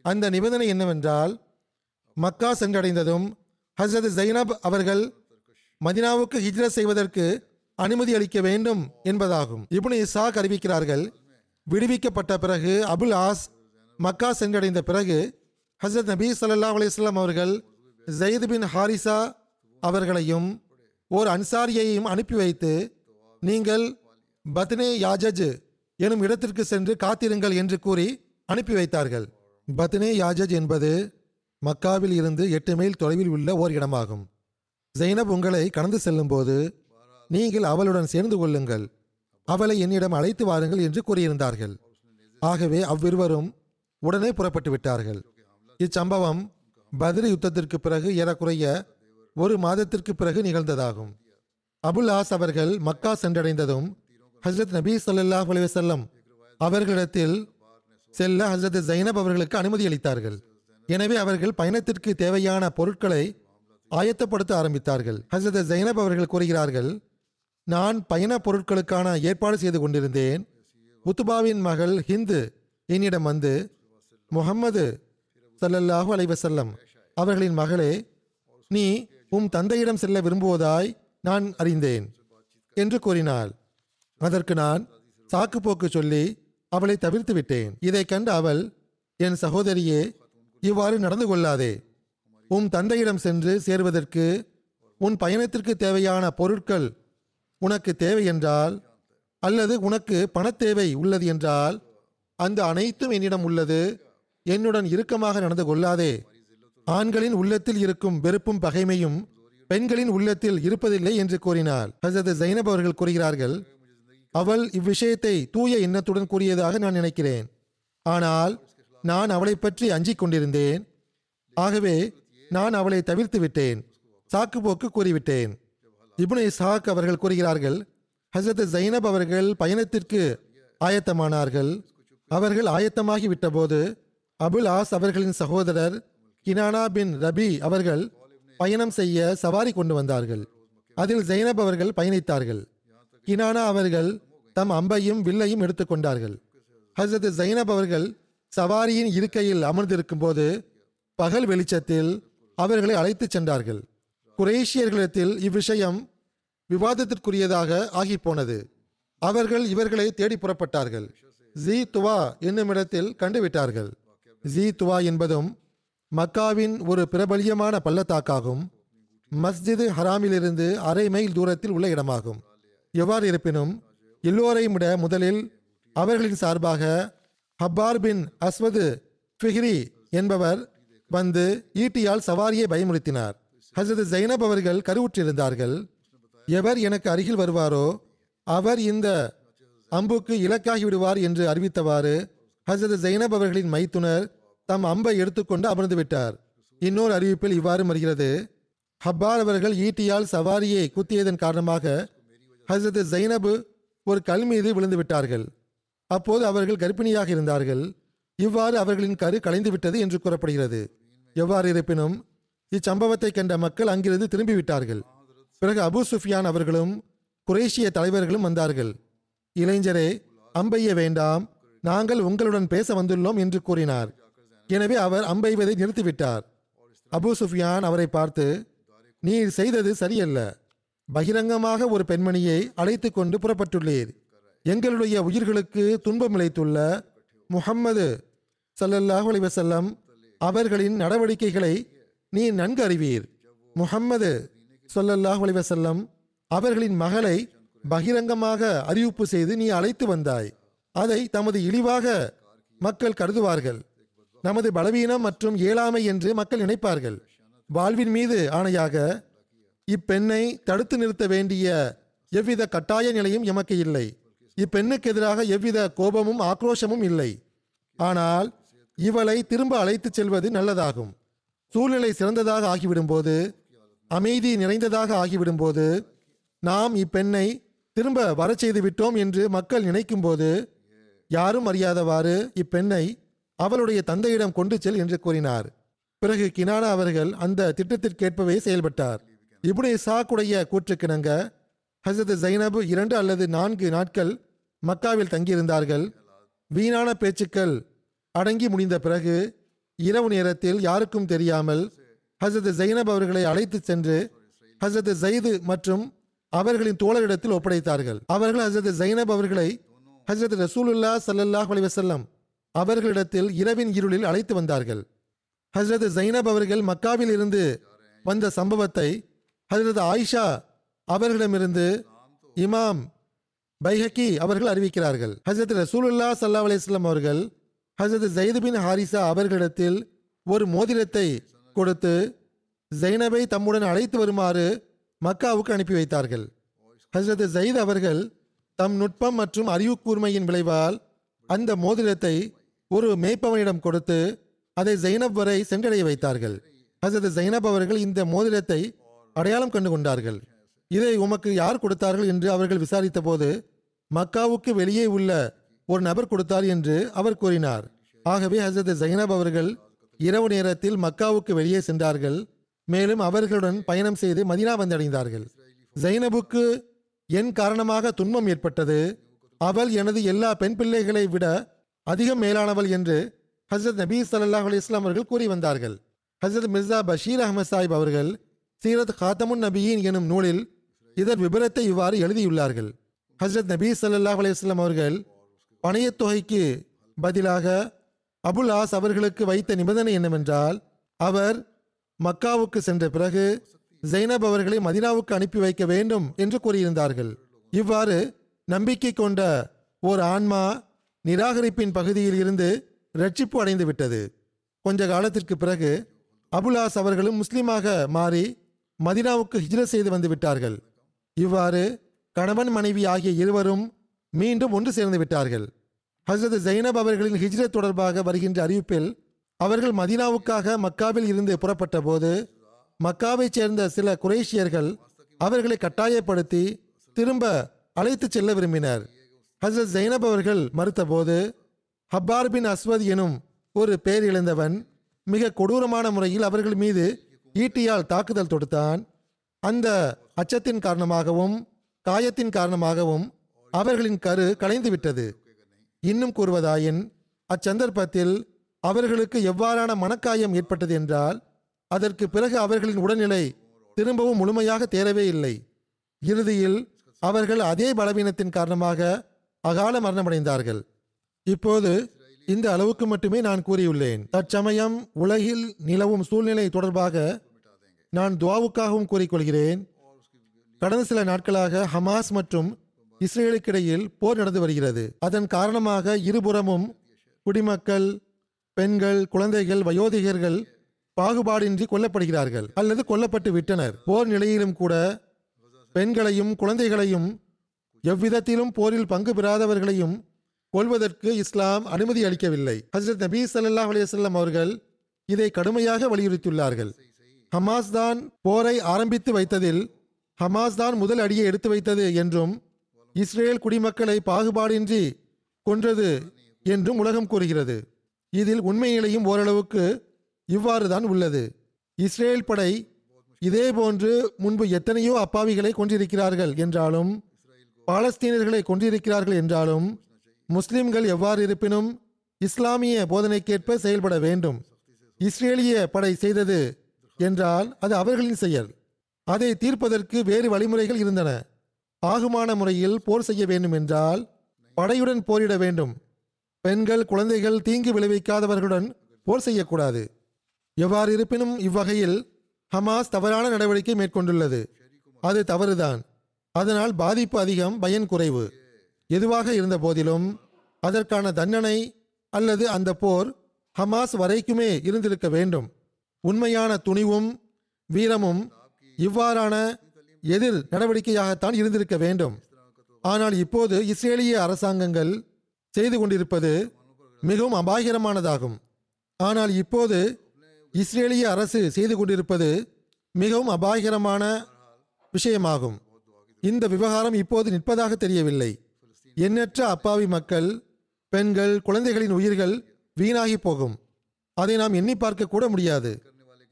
Speaker 2: அந்த நிபந்தனை என்னவென்றால் மக்கா சென்றடைந்ததும் ஹசரத் ஜைனப் அவர்கள் மதினாவுக்கு ஹிஜ்ரத் செய்வதற்கு அனுமதி அளிக்க வேண்டும் என்பதாகும். இப்னு இசாக் அறிவிக்கிறார்கள் விடுவிக்கப்பட்ட பிறகு அபுல் ஆஸ் மக்கா சென்றடைந்த பிறகு ஹசரத் நபி சல்லா அலிஸ்லாம் அவர்கள் ஜெயித் பின் ஹாரிசா அவர்களையும் ஓர் அன்சாரியையும் அனுப்பி வைத்து நீங்கள் பத்னே யாஜஜ் எனும் இடத்திற்கு சென்று காத்திருங்கள் என்று கூறி அனுப்பி வைத்தார்கள். பத்னே யாஜஜ் என்பது மக்காவில் இருந்து எட்டு மைல் தொலைவில் உள்ள ஓர் இடமாகும். ஜெய்னப் உங்களை கடந்து செல்லும்போது நீங்கள் அவளுடன் சேர்ந்து கொள்ளுங்கள். அவளை என்னிடம் அழைத்து வாருங்கள் என்று கூறியிருந்தார்கள். ஆகவே அவ்விருவரும் உடனே புறப்பட்டு விட்டார்கள். இச்சம்பவம் பத்ரி யுத்தத்திற்கு பிறகு ஏறக்குறைய ஒரு மாதத்திற்கு பிறகு நிகழ்ந்ததாகும். அபுல் ஆஸ் அவர்கள் மக்கா சென்றடைந்ததும் ஹசரத் நபி ஸல்லல்லாஹு அலிவசல்லம் அவர்களிடத்தில் செல்ல ஹசரத் ஜைனப் அவர்களுக்கு அனுமதி அளித்தார்கள். எனவே அவர்கள் பயணத்திற்கு தேவையான பொருட்களை ஆயத்தப்படுத்த ஆரம்பித்தார்கள். ஹசரத் ஜைனப் அவர்கள் கூறுகிறார்கள் நான் பயண பொருட்களுக்கான ஏற்பாடு செய்து கொண்டிருந்தேன். உத்துபாவின் மகள் ஹிந்து என்னிடம் வந்து முகம்மது சல்லல்லாஹு அலைவசல்லம் அவர்களின் மகளே நீ உம் தந்தையிடம் செல்ல விரும்புவதாய் நான் அறிந்தேன் என்று கூறினாள். அதற்கு நான் சாக்கு போக்கு சொல்லி அவளை தவிர்த்து விட்டேன். இதைக் கண்டு அவள் என் சகோதரியே இவ்வாறு நடந்து கொள்ளாதே. உன் தந்தையிடம் சென்று சேர்வதற்கு உன் பயணத்திற்கு தேவையான பொருட்கள் உனக்கு தேவை என்றால் அல்லது உனக்கு பணத்தேவை உள்ளது என்றால் அந்த அனைத்தும் என்னிடம் உள்ளது. என்னுடன் இறுக்கமாக நடந்து கொள்ளாதே. ஆண்களின் உள்ளத்தில் இருக்கும் வெறுப்பும் பகைமையும் பெண்களின் உள்ளத்தில் இருப்பதில்லை என்று கூறினார் ஹசரத் ஜைனப் அவர்கள் கூறுகிறார்கள் அவள் இவ்விஷயத்தை தூய எண்ணத்துடன் கூறியதாக நான் நினைக்கிறேன். ஆனால் நான் அவளை பற்றி அஞ்சிக் கொண்டிருந்தேன். ஆகவே நான் அவளை தவிர்த்து விட்டேன். சாக்கு போக்கு கூறிவிட்டேன். இப்னு இஸ்ஹாக் அவர்கள் கூறுகிறார்கள் ஹசரத் ஜைனப் அவர்கள் பயணத்திற்கு ஆயத்தமானார்கள். அவர்கள் ஆயத்தமாகி விட்டபோது அபுல் ஆஸ் அவர்களின் சகோதரர் கினானா பின் ரபி அவர்கள் பயணம் செய்ய சவாரி கொண்டு வந்தார்கள். அதில் ஜைனப் அவர்கள் பயணித்தார்கள். கினானா அவர்கள் தம் அம்பையும் வில்லையும் எடுத்துக்கொண்டார்கள் ஹசரத் ஜைனப் அவர்கள் சவாரியின் இருக்கையில் அமர்ந்திருக்கும் போது பகல் வெளிச்சத்தில் அவர்களை அழைத்துச் சென்றார்கள். குரேஷியர்களிடத்தில் இவ்விஷயம் விவாதத்திற்குரியதாக ஆகிப்போனது. அவர்கள் இவர்களை தேடி புறப்பட்டார்கள். ஜி துவா என்னும் இடத்தில் கண்டுவிட்டார்கள். ஜி துவா என்பதும் மக்காவின் ஒரு பிரபலியமான பள்ளத்தாக்காகும். மஸ்ஜிது ஹராமிலிருந்து அரை மைல் தூரத்தில் உள்ள இடமாகும். எவ்வாறு இருப்பினும் எல்லோரையும் விட முதலில் அவர்களின் சார்பாக ஹப்பார் பின் அஸ்வது ஃபிஹ்ரி என்பவர் வந்து ஈட்டியால் சவாரியை பயமுறுத்தினார். ஹசரத் ஜைனப் அவர்கள் கருவுற்றிருந்தார்கள். எவர் எனக்கு அருகில் வருவாரோ அவர் இந்த அம்புக்கு இலக்காகி விடுவார் என்று அறிவித்தவாறு ஹசரத் ஜைனப் அவர்களின் மைத்துனர் தம் அம்பை எடுத்துக்கொண்டு அமர்ந்து விட்டார். இன்னொரு அறிவிப்பில் இவ்வாறு வருகிறது ஹப்பார் அவர்கள் ஈட்டியால் சவாரியை குத்தியதன் காரணமாக ஹசரத் ஜைனபு ஒரு கல் மீது விழுந்து விட்டார்கள். அப்போது அவர்கள் கர்ப்பிணியாக இருந்தார்கள். இவ்வாறு அவர்களின் கரு கலைந்து விட்டது என்று கூறப்படுகிறது. எவ்வாறு இருப்பினும் இச்சம்பவத்தை கண்ட மக்கள் அங்கிருந்து திரும்பிவிட்டார்கள் பிறகு அபு சுஃபியான் அவர்களும் குரேஷிய தலைவர்களும் வந்தார்கள். இளைஞரே அம்பைய வேண்டாம். நாங்கள் உங்களுடன் பேச வந்துள்ளோம் என்று கூறினார். எனவே அவர் அம்பெய்வதை நிறுத்திவிட்டார். அபு சுஃபியான் அவரை பார்த்து நீர் செய்தது சரியல்ல. பகிரங்கமாக ஒரு பெண்மணியை அழைத்து கொண்டு புறப்பட்டுள்ளீர். எங்களுடைய உயிர்களுக்கு துன்பம் இழைத்துள்ள முஹம்மது ஸல்லல்லாஹு அலிவசல்லம் அவர்களின் நடவடிக்கைகளை நீ நன்கு அறிவீர். முஹம்மது சொல்லல்லாஹ் அலிவசல்லம் அவர்களின் மகளை பகிரங்கமாக அறிவிப்பு செய்து நீ அழைத்து வந்தாய். அதை தமது இழிவாக மக்கள் கருதுவார்கள். நமது பலவீனம் மற்றும் இயலாமை என்று மக்கள் நினைப்பார்கள். வாழ்வின் மீது ஆணையாக இப்பெண்ணை தடுத்து நிறுத்த வேண்டிய எவ்வித கட்டாய நிலையும் எமக்கு இல்லை. இப்பெண்ணுக்கு எதிராக எவ்வித கோபமும் ஆக்ரோஷமும் இல்லை. ஆனால் இவளை திரும்ப அழைத்துச் செல்வது நல்லதாகும். சூழ்நிலை சிறந்ததாக ஆகிவிடும்போது அமைதி நிறைந்ததாக ஆகிவிடும்போது நாம் இப்பெண்ணை திரும்ப வரச் செய்து விட்டோம் என்று மக்கள் நினைக்கும்போது யாரும் அறியாதவாறு இப்பெண்ணை அவளுடைய தந்தையிடம் கொண்டு செல் என்று கூறினார். பிறகு கினானா அவர்கள் அந்த திட்டத்திற்கேற்பவே செயல்பட்டார். இப்னு சாக்குடைய கூற்றுக்கிணங்க ஹசரத் ஜைனபு இரண்டு அல்லது நான்கு நாட்கள் மக்காவில் தங்கியிருந்தார்கள். வீணான பேச்சுக்கள் அடங்கி முடிந்த பிறகு இரவு நேரத்தில் யாருக்கும் தெரியாமல் ஹசரத் ஜைனப் அவர்களை அழைத்து சென்று ஹசரத் ஜயிது மற்றும் அவர்களின் தோழரிடத்தில் ஒப்படைத்தார்கள். அவர்கள் ஹசரத் ஜைனப் அவர்களை ஹசரத் ரசூலுல்லா சல்லாஹ் அலைஹி அவர்களிடத்தில் இரவின் இருளில் அழைத்து வந்தார்கள். ஹசரத் ஜைனப் அவர்கள் மக்காவில் இருந்து வந்த சம்பவத்தை ஹசரத் ஆயிஷா அவர்களிடமிருந்து இமாம் பைஹக்கி அவர்கள் அறிவிக்கிறார்கள். ஹசரத் ரசூலுல்லா சல்லா அலிஸ்லாம் அவர்கள் ஹசரத் ஜயித் பின் ஹாரிசா அவர்களிடத்தில் ஒரு மோதிரத்தை கொடுத்து ஜைனபை தம்முடன் அழைத்து வருமாறு மக்காவுக்கு அனுப்பி வைத்தார்கள். ஹசரத் ஜயீத் அவர்கள் தம் நுட்பம் மற்றும் அறிவு கூர்மையின் விளைவால் அந்த மோதிரத்தை ஒரு மேய்ப்பவனிடம் கொடுத்து அதை ஜைனப் வரை சென்றடைய வைத்தார்கள். ஹசரத் ஜைனப் அவர்கள் இந்த மோதிரத்தை அடையாளம் கண்டு கொண்டார்கள் இதை உமக்கு யார் கொடுத்தார்கள் என்று அவர்கள் விசாரித்த போது மக்காவுக்கு வெளியே உள்ள ஒரு நபர் கொடுத்தார் என்று அவர் கூறினார். ஆகவே ஹசரத் ஜைனப் அவர்கள் இரவு நேரத்தில் மக்காவுக்கு வெளியே சென்றார்கள். மேலும் அவர்களுடன் பயணம் செய்து மதினா வந்தடைந்தார்கள். ஜைனபுக்கு என் காரணமாக துன்பம் ஏற்பட்டது. அவள் எனது எல்லா பெண் பிள்ளைகளை விட அதிகம் மேலானவள் என்று ஹசரத் நபி சல்லாஹ் அலி இஸ்லாம் அவர்கள் கூறி வந்தார்கள். ஹசரத் மிர்சா பஷீர் அஹமது சாஹிப் அவர்கள் சீரத் காத்தமுன் நபியின் எனும் நூலில் இதன் விபரத்தை இவ்வாறு எழுதியுள்ளார்கள். ஹசரத் நபி சல்லாஹ் அலைஹி அவர்கள் பணையத் தொகைக்கு பதிலாக அபுல் ஆஸ் அவர்களுக்கு வைத்த நிபந்தனை என்னவென்றால் அவர் மக்காவுக்கு சென்ற பிறகு ஜைனப் அவர்களை மதினாவுக்கு அனுப்பி வைக்க வேண்டும் என்று கூறியிருந்தார்கள். இவ்வாறு நம்பிக்கை கொண்ட ஓர் ஆன்மா நிராகரிப்பின் பகுதியில் இருந்து ரட்சிப்பு அடைந்து விட்டது. கொஞ்ச காலத்திற்கு பிறகு அபுலாஸ் அவர்களும் முஸ்லீமாக மாறி மதினாவுக்கு ஹிஜ்ரத் செய்து வந்து விட்டார்கள். இவ்வாறு கணவன் மனைவி ஆகிய இருவரும் மீண்டும் ஒன்று சேர்ந்து விட்டார்கள். ஹசரத் ஜைனப் அவர்களின் ஹிஜ்ரத் தொடர்பாக வருகின்ற அறிவிப்பில் அவர்கள் மதீனாவுக்காக மக்காவில் இருந்து புறப்பட்ட போது மக்காவைச் சேர்ந்த சில குரேஷியர்கள் அவர்களை கட்டாயப்படுத்தி திரும்ப அழைத்துச் செல்ல விரும்பினர். ஹசரத் ஜைனப் அவர்கள் மறுத்தபோது ஹப்பார் பின் அஸ்வத் எனும் ஒரு பேர் இழந்தவன் மிக கொடூரமான முறையில் அவர்கள் மீது ஈட்டியால் தாக்குதல் தொடுத்தான். அந்த அச்சத்தின் காரணமாகவும் காயத்தின் காரணமாகவும் அவர்களின் கரு கலைந்து விட்டது. இன்னும் கூறுவதாயின் அச்சந்தர்ப்பத்தில் அவர்களுக்கு எவ்வாறான மனக்காயம் ஏற்பட்டது என்றால் அதற்கு பிறகு அவர்களின் உடல்நிலை திரும்பவும் முழுமையாக தேரவே இல்லை. இறுதியில் அவர்கள் அதே பலவீனத்தின் காரணமாக அகால மரணமடைந்தார்கள். இப்போது இந்த அளவுக்கு மட்டுமே நான் கூறியுள்ளேன். தற்சமயம் உலகில் நிலவும் சூழ்நிலை தொடர்பாக நான் துவாவுக்காகவும் கூறிக்கொள்கிறேன். கடந்த சில நாட்களாக ஹமாஸ் மற்றும் இஸ்ரேலுக்கிடையில் போர் நடந்து வருகிறது. அதன் காரணமாக இருபுறமும் குடிமக்கள் பெண்கள் குழந்தைகள் வயோதிகர்கள் பாகுபாடின்றி கொல்லப்படுகிறார்கள் அல்லது கொல்லப்பட்டு விட்டனர் போர் நிலையிலும் கூட பெண்களையும் குழந்தைகளையும் எவ்விதத்திலும் போரில் பங்கு பெறாதவர்களையும் கொள்வதற்கு இஸ்லாம் அனுமதி அளிக்கவில்லை. ஹசரத் நபீ சல்லாஹ் அலையம் அவர்கள் இதை கடுமையாக வலியுறுத்தியுள்ளார்கள். ஹமாஸ் தான் போரை ஆரம்பித்து வைத்ததில் ஹமாஸ் தான் முதல் அடியை எடுத்து வைத்தது என்றும் இஸ்ரேல் குடிமக்களை பாகுபாடின்றி கொன்றது என்றும் உலகம் கூறுகிறது. இதில் உண்மை நிலையும் ஓரளவுக்கு இவ்வாறு தான் உள்ளது. இஸ்ரேல் படை இதேபோன்று முன்பு எத்தனையோ அப்பாவிகளை கொன்றிருக்கிறார்கள் என்றாலும் பாலஸ்தீனர்களை கொன்றிருக்கிறார்கள் என்றாலும் முஸ்லிம்கள் எவ்வாறு இருப்பினும் இஸ்லாமிய போதனைக்கேற்ப செயல்பட வேண்டும் இஸ்ரேலிய படை செய்தது என்றால் அது அவர்களின் செயல். அதை தீர்ப்பதற்கு வேறு வழிமுறைகள் இருந்தன. ஆகுமான முறையில் போர் செய்ய வேண்டும் என்றால் படையுடன் போரிட வேண்டும். பெண்கள் குழந்தைகள் தீங்கு விளைவிக்காதவர்களுடன் போர் செய்யக்கூடாது. எவ்வாறு இருப்பினும் இவ்வகையில் ஹமாஸ் தவறான நடவடிக்கை மேற்கொண்டுள்ளது. அது தவறுதான். அதனால் பாதிப்பு அதிகம் பயன் குறைவு. எதுவாக இருந்த போதிலும் அதற்கான தண்டனை அல்லது அந்த போர் ஹமாஸ் வரைக்குமே இருந்திருக்க வேண்டும். உண்மையான துணிவும் வீரமும் இவ்வாறான எதிர் நடவடிக்கையாகத்தான் இருந்திருக்க வேண்டும். ஆனால் இப்போது இஸ்ரேலிய அரசாங்கங்கள் செய்து கொண்டிருப்பது மிகவும் அபாயகரமானதாகும். ஆனால் இப்போது இஸ்ரேலிய அரசு செய்து கொண்டிருப்பது மிகவும் அபாயகரமான விஷயமாகும். இந்த விவகாரம் இப்போது நிற்பதாக தெரியவில்லை. எண்ணற்ற அப்பாவி மக்கள் பெண்கள் குழந்தைகளின் உயிர்கள் வீணாகி போகும். அதை நாம் எண்ணி பார்க்க கூட முடியாது.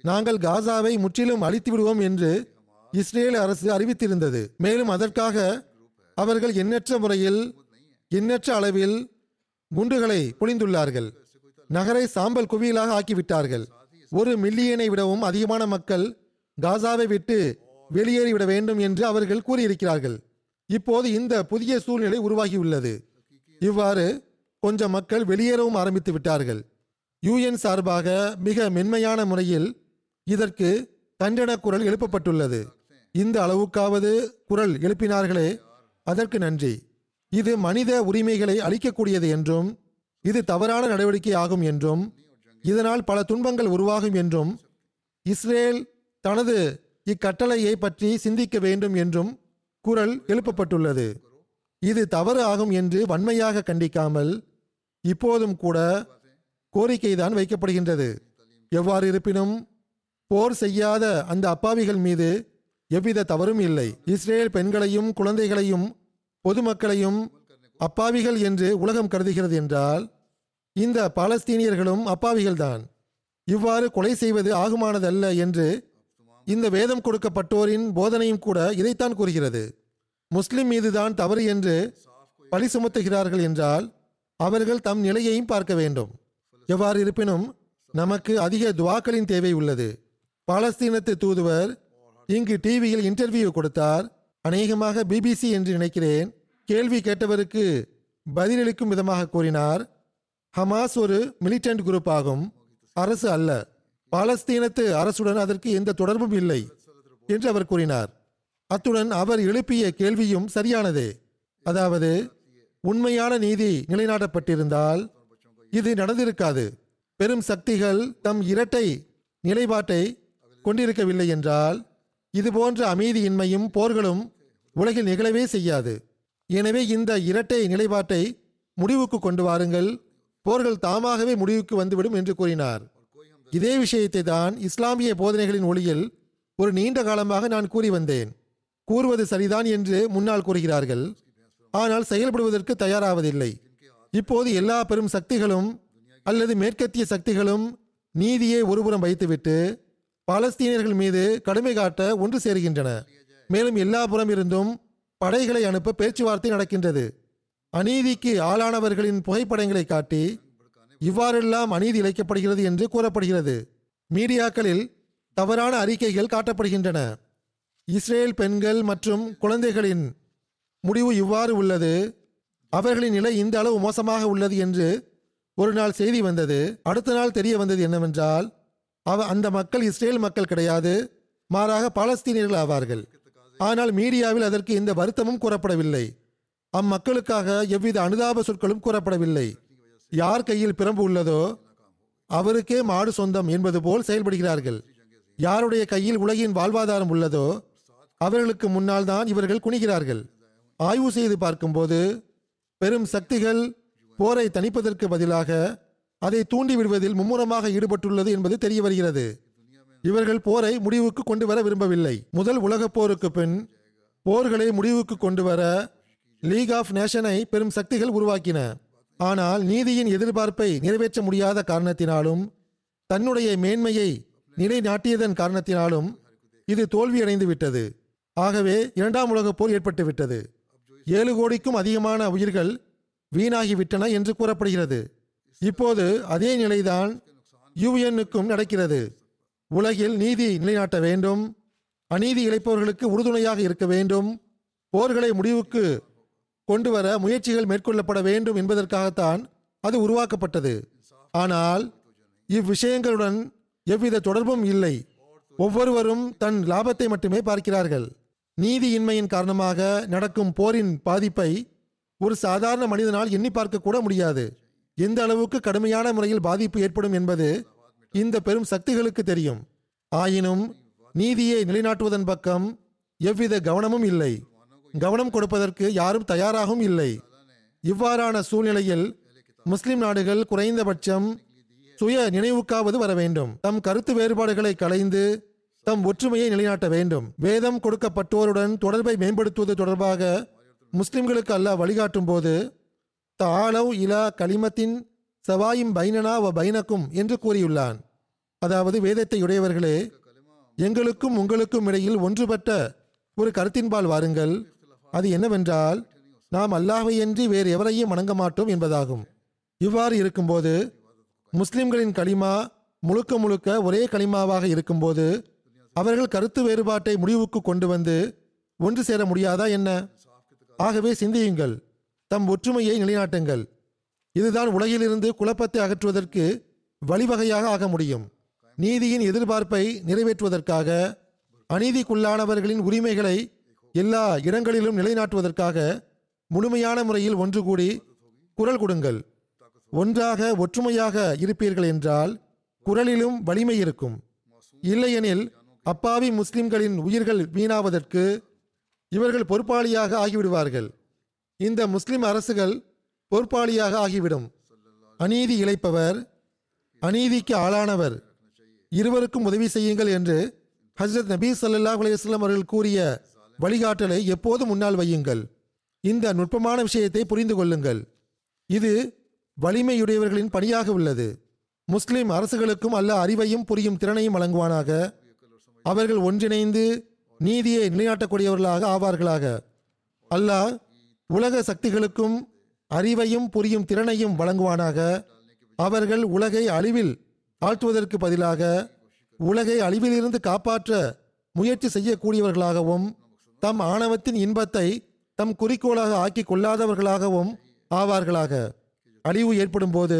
Speaker 2: நாங்கள் காசாவை முற்றிலும் அழித்து விடுவோம் என்று இஸ்ரேல் அரசு அறிவித்திருந்தது. மேலும் அதற்காக அவர்கள் எண்ணற்ற முறையில் எண்ணற்ற அளவில் குண்டுகளை பொழிந்துள்ளார்கள். நகரை சாம்பல் குவியலாக ஆக்கிவிட்டார்கள். ஒரு மில்லியனை விடவும் அதிகமான மக்கள் காசாவை விட்டு வெளியேறிவிட வேண்டும் என்று அவர்கள் கூறியிருக்கிறார்கள். இப்போது இந்த புதிய சூழ்நிலை உருவாகியுள்ளது. இவ்வாறு கொஞ்சம் மக்கள் வெளியேறவும் ஆரம்பித்து விட்டார்கள். யூஎன் சார்பாக மிக மென்மையான முறையில் இதற்கு கண்டன குரல் எழுப்பப்பட்டுள்ளது. இந்த அளவுக்காவது குரல் எழுப்பினார்களே அதற்கு நன்றி. இது மனித உரிமைகளை அளிக்கக்கூடியது என்றும் இது தவறான நடவடிக்கை ஆகும் என்றும் இதனால் பல துன்பங்கள் உருவாகும் என்றும் இஸ்ரேல் தனது இக்கட்டளையை பற்றி சிந்திக்க வேண்டும் என்றும் குரல் எழுப்பப்பட்டுள்ளது. இது தவறு ஆகும் என்று வன்மையாக கண்டிக்காமல் இப்போதும் கூட கோரிக்கைதான் வைக்கப்படுகின்றது. எவ்வாறு இருப்பினும் போர் செய்யாத அந்த அப்பாவிகள் மீது எவ்வித தவறும் இல்லை. இஸ்ரேல் பெண்களையும் குழந்தைகளையும் பொதுமக்களையும் அப்பாவிகள் என்று உலகம் கருதுகிறது என்றால் இந்த பாலஸ்தீனியர்களும் அப்பாவிகள்தான். இவ்வாறு கொலை செய்வது ஆகுமானதல்ல என்று இந்த வேதம் கொடுக்கப்பட்டோரின் போதனையும் கூட இதைத்தான் கூறுகிறது. முஸ்லிம் மீதுதான் தவறு என்று பழி சுமத்துகிறார்கள் என்றால் அவர்கள் தம் நிலையையும் பார்க்க வேண்டும். எவ்வாறு இருப்பினும் நமக்கு அதிக துவாக்களின் தேவை உள்ளது. பாலஸ்தீனத்து தூதுவர் இங்கு டிவியில் இன்டர்வியூ கொடுத்தார். அநேகமாக பிபிசி என்று நினைக்கிறேன். கேள்வி கேட்டவருக்கு பதிலளிக்கும் விதமாக கூறினார். ஹமாஸ் ஒரு மிலிட்டன்ட் குரூப் ஆகும். அரசு அல்ல. பாலஸ்தீனத்து அரசுடன் அதற்கு எந்த தொடர்பும் இல்லை என்று அவர் கூறினார். அத்துடன் அவர் எழுப்பிய கேள்வியும் சரியானதே. அதாவது உண்மையான நீதி நிலைநாட்டப்பட்டிருந்தால் இது நடந்திருக்காது. பெரும் சக்திகள் தம் இரட்டை நிலைப்பாட்டை கொண்டிருக்கவில்லை என்றால் இதுபோன்ற அமைதியின்மையும் போர்களும் உலகில் நிகழவே செய்யாது. எனவே இந்த இரட்டை நிலைப்பாட்டை முடிவுக்கு கொண்டு வாருங்கள். போர்கள் தாமாகவே முடிவுக்கு வந்துவிடும் என்று கூறினார். இதே விஷயத்தை தான் இஸ்லாமிய போதனைகளின் ஒளியில் ஒரு நீண்ட காலமாக நான் கூறி வந்தேன். கூறுவது சரிதான் என்று முன்னால் கூறுகிறார்கள். ஆனால் செயல்படுவதற்கு தயாராவதில்லை. இப்போது எல்லா பெரும் சக்திகளும் அல்லது மேற்கத்திய சக்திகளும் நீதியை ஒருபுறம் வைத்துவிட்டு பாலஸ்தீனியர்கள் மீது கடுமை காட்ட ஒன்று சேருகின்றன. மேலும் எல்லா புறம் இருந்தும் படைகளை அனுப்ப பேச்சுவார்த்தை நடக்கின்றது. அநீதிக்கு ஆளானவர்களின் புகைப்படங்களை காட்டி இவ்வாறெல்லாம் அநீதி இழைக்கப்படுகிறது என்று கூறப்படுகிறது. மீடியாக்களில் தவறான அறிக்கைகள் காட்டப்படுகின்றன. இஸ்ரேல் பெண்கள் மற்றும் குழந்தைகளின் முடிவு இவ்வாறு உள்ளது. அவர்களின் நிலை இந்த அளவு மோசமாக உள்ளது என்று ஒரு நாள் செய்தி வந்தது. அடுத்த நாள் தெரிய வந்தது என்னவென்றால் அவ அந்த மக்கள் இஸ்ரேல் மக்கள் கிடையாது. மாறாக பாலஸ்தீனியர்கள் ஆவார்கள். ஆனால் மீடியாவில் அதற்கு இந்த வருத்தமும் கூறப்படவில்லை. அம்மக்களுக்காக எவ்வித அனுதாப சொற்களும் கூறப்படவில்லை. யார் கையில் பிரம்பு உள்ளதோ அவருக்கே மாடு சொந்தம் என்பது போல் செயல்படுகிறார்கள். யாருடைய கையில் உலகின் வாழ்வாதாரம் உள்ளதோ அவர்களுக்கு முன்னால் தான் இவர்கள் குனிகிறார்கள். ஆய்வு செய்து பார்க்கும்போது பெரும் சக்திகள் போரை தணிப்பதற்கு பதிலாக அதை தூண்டி விடுவதில் மும்முரமாக ஈடுபட்டுள்ளது என்பது தெரிய வருகிறது இவர்கள் போரை முடிவுக்கு கொண்டு வர விரும்பவில்லை. முதல் உலகப் போருக்கு பின் போர்களை முடிவுக்கு கொண்டு வர லீக் ஆஃப் நேஷனை பெரும் சக்திகள் உருவாக்கின. ஆனால் நீதியின் எதிர்பார்ப்பை நிறைவேற்ற முடியாத காரணத்தினாலும் தன்னுடைய மேன்மையை நிலைநாட்டியதன் காரணத்தினாலும் இது தோல்வியடைந்து விட்டது. ஆகவே இரண்டாம் உலகப் போர் ஏற்பட்டுவிட்டது ஏழு கோடிக்கும் அதிகமான உயிர்கள் வீணாகிவிட்டன என்று கூறப்படுகிறது. இப்போது அதே நிலைதான் யுஎன்னுக்கும் நடக்கிறது. உலகில் நீதி நிலைநாட்ட வேண்டும். அநீதி இழைப்பவர்களுக்கு உறுதுணையாக இருக்க வேண்டும். போர்களை முடிவுக்கு கொண்டு வர முயற்சிகள் மேற்கொள்ளப்பட வேண்டும் என்பதற்காகத்தான் அது உருவாக்கப்பட்டது. ஆனால் இவ்விஷயங்களுடன் எவ்வித தொடர்பும் இல்லை. ஒவ்வொருவரும் தன் லாபத்தை மட்டுமே பார்க்கிறார்கள். நீதியின்மையின் காரணமாக நடக்கும் போரின் பாதிப்பை ஒரு சாதாரண மனிதனால் எண்ணி பார்க்க கூட முடியாது. எந்த அளவுக்கு கடுமையான முறையில் பாதிப்பு ஏற்படும் என்பது இந்த பெரும் சக்திகளுக்கு தெரியும். ஆயினும் நீதியை நிலைநாட்டுவதன் பக்கம் எவ்வித கவனமும் இல்லை. கவனம் கொடுப்பதற்கு யாரும் தயாராகவும் இல்லை. இவ்வாறான சூழ்நிலையில் முஸ்லிம் நாடுகள் குறைந்தபட்சம் சுய நினைவுக்காவது வர வேண்டும். தம் கருத்து வேறுபாடுகளை களைந்து தம் ஒற்றுமையை நிலைநாட்ட வேண்டும். வேதம் கொடுக்கப்பட்டோருடன் தொடர்பை மேம்படுத்துவது தொடர்பாக முஸ்லிம்களுக்கு அல்லாஹ் வழிகாட்டும் போது தாளவ் இலா களிமத்தின் சவாயும் பைனனா வ பைனக்கும் என்று கூறியுள்ளான். அதாவது வேதத்தை உடையவர்களே எங்களுக்கும் உங்களுக்கும் இடையில் ஒன்றுபட்ட ஒரு கருத்தின்பால் வாருங்கள். அது என்னவென்றால் நாம் அல்லாஹையன்றி வேறு எவரையும் வணங்க மாட்டோம் என்பதாகும். இவ்வாறு இருக்கும்போது முஸ்லிம்களின் களிமா முழுக்க முழுக்க ஒரே களிமாவாக இருக்கும்போது அவர்கள் கருத்து வேறுபாட்டை முடிவுக்கு கொண்டு வந்து ஒன்று சேர முடியாதா என்ன? ஆகவே சிந்தியுங்கள். தம் ஒற்றுமையை நிலைநாட்டுங்கள். இதுதான் உலகிலிருந்து குழப்பத்தை அகற்றுவதற்கு வழிவகையாக ஆக முடியும். நீதியின் எதிர்பார்ப்பை நிறைவேற்றுவதற்காக அநீதிக்குள்ளானவர்களின் உரிமைகளை எல்லா இடங்களிலும் நிலைநாட்டுவதற்காக முழுமையான முறையில் ஒன்று கூடி குரல் கொடுங்கள். ஒன்றாக ஒற்றுமையாக இருப்பீர்கள் என்றால் குரலிலும் வலிமை இருக்கும். இல்லையெனில் அப்பாவி முஸ்லிம்களின் உயிர்கள் வீணாவதற்கு இவர்கள் பொறுப்பாளியாக ஆகிவிடுவார்கள். இந்த முஸ்லிம் அரசுகள் பொறுப்பாளியாக ஆகிவிடும். அநீதி இழைப்பவர் அநீதிக்கு ஆளானவர் இருவருக்கும் உதவி செய்யுங்கள் என்று ஹஜ்ரத் நபீ சல்லாஹ் அலையம் அவர்கள் கூறிய வழிகாட்டலை எப்போதும் முன்னால் வையுங்கள். இந்த நுட்பமான விஷயத்தை புரிந்து கொள்ளுங்கள். இது வலிமையுடையவர்களின் பணியாக உள்ளது. முஸ்லிம் அரசுகளுக்கும் அல்ல அறிவையும் புரியும் திறனையும் வழங்குவானாக. அவர்கள் ஒன்றிணைந்து நீதியை நிலைநாட்டக்கூடியவர்களாக ஆவார்களாக. அல்லாஹ் உலக சக்திகளுக்கும் அறிவையும் புரியும் திறனையும் வழங்குவானாக. அவர்கள் உலகை அழிவில் ஆழ்த்துவதற்கு பதிலாக உலகை அழிவிலிருந்து காப்பாற்ற முயற்சி செய்யக்கூடியவர்களாகவும் தம் ஆணவத்தின் இன்பத்தை தம் குறிக்கோளாக ஆக்கி கொள்ளாதவர்களாகவும் ஆவார்களாக. அழிவு ஏற்படும் போது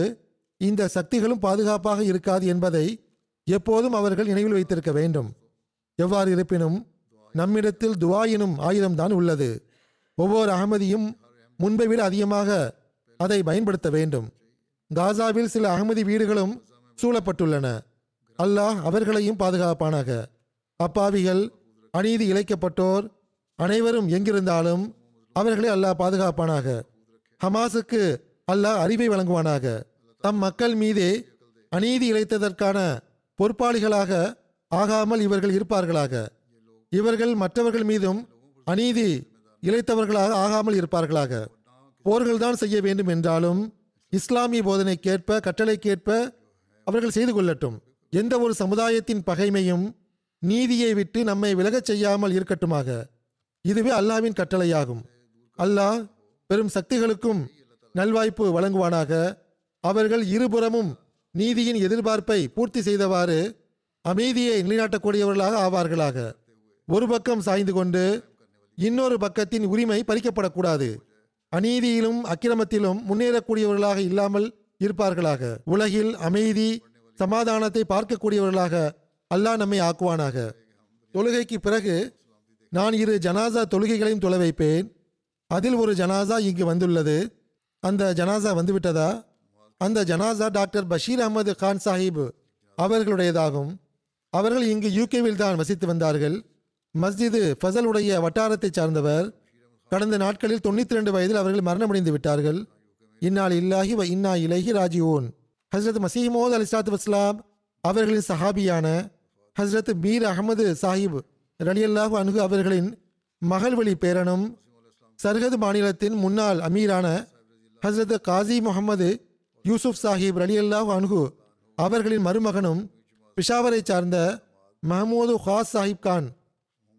Speaker 2: இந்த சக்திகளும் பாதுகாப்பாக இருக்காது என்பதை எப்போதும் அவர்கள் நினைவில் வைத்திருக்க வேண்டும். எவ்வாறு இருப்பினும் நம்மிடத்தில் துவா எனும் ஆயுதம்தான் உள்ளது. ஒவ்வொரு அகமதியும் முன்பை விட அதிகமாக அதை பயன்படுத்த வேண்டும். காசாவில் சில அகமதி வீடுகளும் சூழப்பட்டுள்ளன. அல்லாஹ் அவர்களையும் பாதுகாப்பானாக. அப்பாவிகள் அநீதி இழைக்கப்பட்டோர் அனைவரும் எங்கிருந்தாலும் அவர்களை அல்லாஹ் பாதுகாப்பானாக. ஹமாஸுக்கு அல்லாஹ் அறிவை வழங்குவானாக. தம் மக்கள் மீதே அநீதி இழைத்ததற்கான பொறுப்பாளிகளாக ஆகாமல் இவர்கள் இருப்பார்களாக. இவர்கள் மற்றவர்கள் மீதும் அநீதி இழைத்தவர்களாக ஆகாமல் இருப்பார்களாக. போர்கள்தான் செய்ய வேண்டும் என்றாலும் இஸ்லாமிய போதனைக்கேற்ப கட்டளைக்கேற்ப அவர்கள் செய்து கொள்ளட்டும். எந்த ஒரு சமுதாயத்தின் பகைமையும் நீதியை விட்டு நம்மை விலகச் செய்யாமல் இருக்கட்டுமாக. இதுவே அல்லாவின் கட்டளையாகும். அல்லாஹ் பெரும் சக்திகளுக்கும் நல்வாய்ப்பு வழங்குவானாக. அவர்கள் இருபுறமும் நீதியின் எதிர்பார்ப்பை பூர்த்தி செய்தவாறு அமைதியை நிலைநாட்டக்கூடியவர்களாக ஆவார்களாக. ஒரு பக்கம் சாய்ந்து கொண்டு இன்னொரு பக்கத்தின் உரிமை பறிக்கப்படக்கூடாது. அநீதியிலும் அக்கிரமத்திலும் முன்னேறக்கூடியவர்களாக இல்லாமல் இருப்பார்களாக. உலகில் அமைதி சமாதானத்தை பார்க்கக்கூடியவர்களாக அல்லாஹ் நம்மை ஆக்குவானாக. தொழுகைக்கு பிறகு நான் இரு ஜனாசா தொழுகைகளையும் தொலை வைப்பேன். அதில் ஒரு ஜனாசா இங்கு வந்துள்ளது. அந்த ஜனாசா வந்துவிட்டதா? அந்த ஜனாசா டாக்டர் பஷீர் அகமது கான் சாஹிப் அவர்களுடையதாகும். அவர்கள் இங்கு யூகேவில் தான் வசித்து வந்தார்கள். மஸ்ஜிது ஃபசலுடைய வட்டாரத்தைச் சார்ந்தவர். கடந்த நாட்களில் தொண்ணூற்றி ரெண்டு வயதில் அவர்கள் மரணமடைந்து விட்டார்கள். இந்நாள் இல்லாஹி வ இன்னா இலஹி ராஜிவோன் ஹஸ்ரத் மசீமோத் அலிஸ்லாத் வஸ்லாம் அவர்களின் சஹாபியான ஹஸ்ரத் மீர் அகமது சாஹிப் ரலியல்லாஹு அனுகு அவர்களின் மகள்வழி பேரனும் சர்கத் மாநிலத்தின் முன்னாள் அமீரான ஹஸ்ரத் காசி முகமது யூசுப் சாஹிப் ரலியல்லாஹு அன்ஹு அவர்களின் மருமகனும் பிஷாவரை சார்ந்த மஹமூது ஹாஸ் சாஹிப் கான்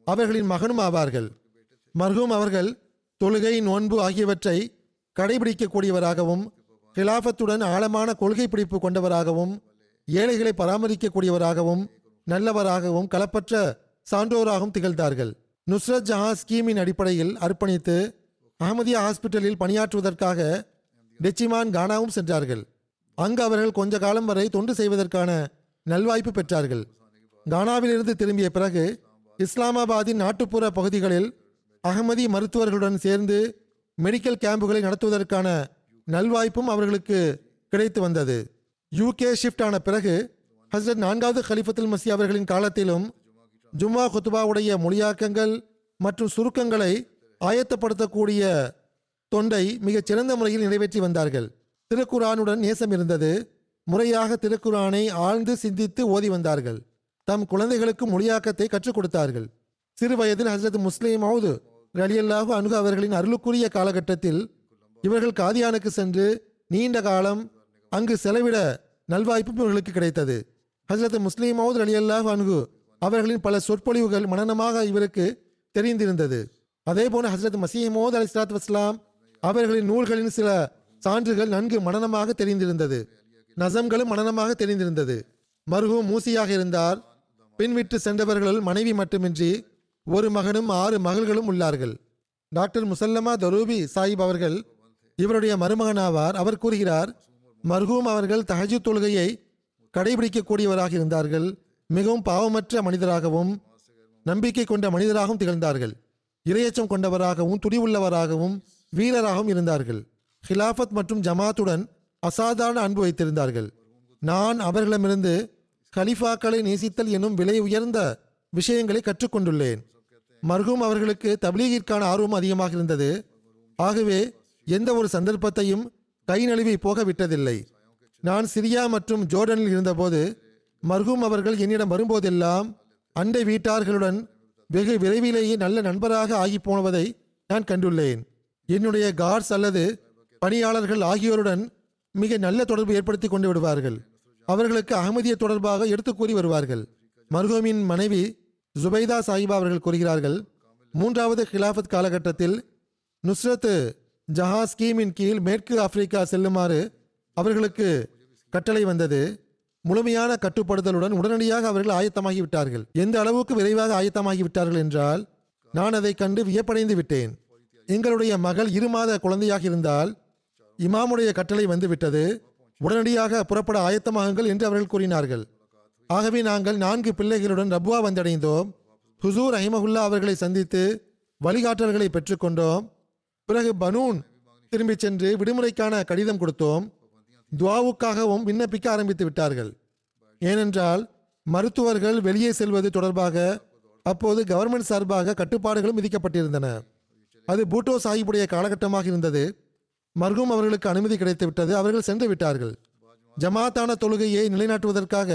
Speaker 2: அவர்களின் மகனும் ஆவார்கள். மர்ஹூம் அவர்கள் தொழுகை நோன்பு ஆகியவற்றை கடைபிடிக்கக்கூடியவராகவும் கிலாஃபத்துடன் ஆழமான கொள்கை பிடிப்பு கொண்டவராகவும் ஏழைகளை பராமரிக்கக்கூடியவராகவும் நல்லவராகவும் களப்பற்ற சான்றோராகவும் திகழ்ந்தார்கள். நுஸ்ரத் ஜஹான் ஸ்கீமின் அடிப்படையில் அர்ப்பணித்து அகமதியா ஹாஸ்பிட்டலில் பணியாற்றுவதற்காக டெச்சிமான் கானாவும் சென்றார்கள். அங்கு அவர்கள் கொஞ்ச காலம் வரை தொண்டு செய்வதற்கான நல்வாய்ப்பு பெற்றார்கள். கானாவிலிருந்து திரும்பிய பிறகு இஸ்லாமாபாத்தின் நாட்டுப்புற பகுதிகளில் அகமதி மருத்துவர்களுடன் சேர்ந்து மெடிக்கல் கேம்புகளை நடத்துவதற்கான நல்வாய்ப்பும் அவர்களுக்கு கிடைத்து வந்தது. யூகே ஷிஃப்ட் ஆன பிறகு ஹஸ்ரத் நான்காவது கலிஃபத்துல் மசி அவர்களின் காலத்திலும் ஜும்மா குத்துபாவுடைய மொழியாக்கங்கள் மற்றும் சுருக்கங்களை ஆயத்தப்படுத்தக்கூடிய தொண்டை மிகச் சிறந்த முறையில் நிறைவேற்றி வந்தார்கள். திருக்குரானுடன் நேசம் இருந்தது. முறையாக திருக்குரானை ஆழ்ந்து சிந்தித்து ஓதி வந்தார்கள். தம் குழந்தைகளுக்கு மொழியாக்கத்தை கற்றுக் கொடுத்தார்கள். சிறு வயதில் ஹசரத் முஸ்லீம் மவுது ரலியல்லாஹு அணுகு அவர்களின் அருளுக்குரிய காலகட்டத்தில் இவர்கள் காதியானுக்கு சென்று நீண்ட காலம் அங்கு செலவிட நல்வாய்ப்பும் இவர்களுக்கு கிடைத்தது. ஹசரத் முஸ்லீம் மவுத் ரலியல்லாஹு அணுகு அவர்களின் பல சொற்பொழிவுகள் மனநமாக இவருக்கு தெரிந்திருந்தது. அதே போல ஹசரத் மசீமோத் அலி சலாத் வஸ்லாம் அவர்களின் நூல்களின் சில சான்றுகள் நன்கு மனனமாக தெரிந்திருந்தது. நசம்களும் மனனமாக தெரிந்திருந்தது. மருகும் மூசியாக இருந்தார். பின்விட்டு சென்றவர்களுள் மனைவி மட்டுமின்றி ஒரு மகனும் ஆறு மகள்களும் உள்ளார்கள். டாக்டர் முசல்லமா தரூபி சாஹிப் அவர்கள் இவருடைய மருமகனாவார். அவர் கூறுகிறார் மர்ஹூம் அவர்கள் தஹஜு தொழுகையை கடைபிடிக்கக்கூடியவராக இருந்தார்கள். மிகவும் பாவமற்ற மனிதராகவும் நம்பிக்கை கொண்ட மனிதராகவும் திகழ்ந்தார்கள். இரையச்சம் கொண்டவராகவும் துணிவுள்ளவராகவும் வீரராகவும் இருந்தார்கள். ஹிலாஃபத் மற்றும் ஜமாத்துடன் அசாதாரண அன்பு வைத்திருந்தார்கள். நான் அவர்களிடமிருந்து கலிஃபாக்களை நேசித்தல் எனும் விலை உயர்ந்த விஷயங்களை கற்றுக்கொண்டுள்ளேன். மர்ஹூம் அவர்களுக்கு தபிலீகிற்கான ஆர்வம் அதிகமாக இருந்தது. ஆகவே எந்த ஒரு சந்தர்ப்பத்தையும் கை நழுவி போக விட்டதில்லை நான் சிரியா மற்றும் ஜோர்டனில் இருந்தபோது மர்ஹூம் அவர்கள் என்னிடம் வரும்போதெல்லாம் அண்டை வீட்டார்களுடன் வெகு விரைவிலேயே நல்ல நண்பராக ஆகி போனதை நான் கண்டுள்ளேன். என்னுடைய கார்ட்ஸ் அல்லது பணியாளர்கள் ஆகியோருடன் மிக நல்ல தொடர்பு ஏற்படுத்தி கொண்டு விடுவார்கள். அவர்களுக்கு அகமதிய தொடர்பாக எடுத்து கூறி வருவார்கள். மர்ஹூமின் மனைவி ஜுபைதா சாஹிபா அவர்கள் கூறுகிறார்கள் மூன்றாவது கிலாஃபத் காலகட்டத்தில் நுஸ்ரத் ஜஹா ஸ்கீமின் கீழ் மேற்கு ஆப்பிரிக்கா செல்லுமாறு அவர்களுக்கு கட்டளை வந்தது. முழுமையான கட்டுப்படுத்தலுடன் உடனடியாக அவர்கள் ஆயத்தமாகி விட்டார்கள் எந்த அளவுக்கு விரைவாக ஆயத்தமாகி விட்டார்கள் என்றால் நான் அதை கண்டு வியப்படைந்து விட்டேன். எங்களுடைய மகள் இரு மாத குழந்தையாக இருந்தால் இமாமுடைய கட்டளை வந்துவிட்டது. உடனடியாக புறப்பட ஆயத்தமாகுங்கள் என்று அவர்கள் கூறினார்கள். ஆகவே நாங்கள் நான்கு பிள்ளைகளுடன் ரப்வா வந்தடைந்தோம். ஹுசூர் அஹிமகுல்லா அவர்களை சந்தித்து வழிகாட்டல்களை பெற்றுக்கொண்டோம். பிறகு பனூன் திரும்பிச் சென்று விடுமுறைக்கான கடிதம் கொடுத்தோம். துவாவுக்காகவும் விண்ணப்பிக்க ஆரம்பித்து விட்டார்கள். ஏனென்றால் மருத்துவர்கள் வெளியே செல்வது தொடர்பாக அப்போது கவர்மெண்ட் சார்பாக கட்டுப்பாடுகளும் விதிக்கப்பட்டிருந்தன. அது பூட்டோ சாஹிபுடைய காலகட்டமாக இருந்தது. மர்ஹூம் அவர்களுக்கு அனுமதி கிடைத்து விட்டது. அவர்கள் சென்று விட்டார்கள். ஜமாத்தான தொழுகையை நிலைநாட்டுவதற்காக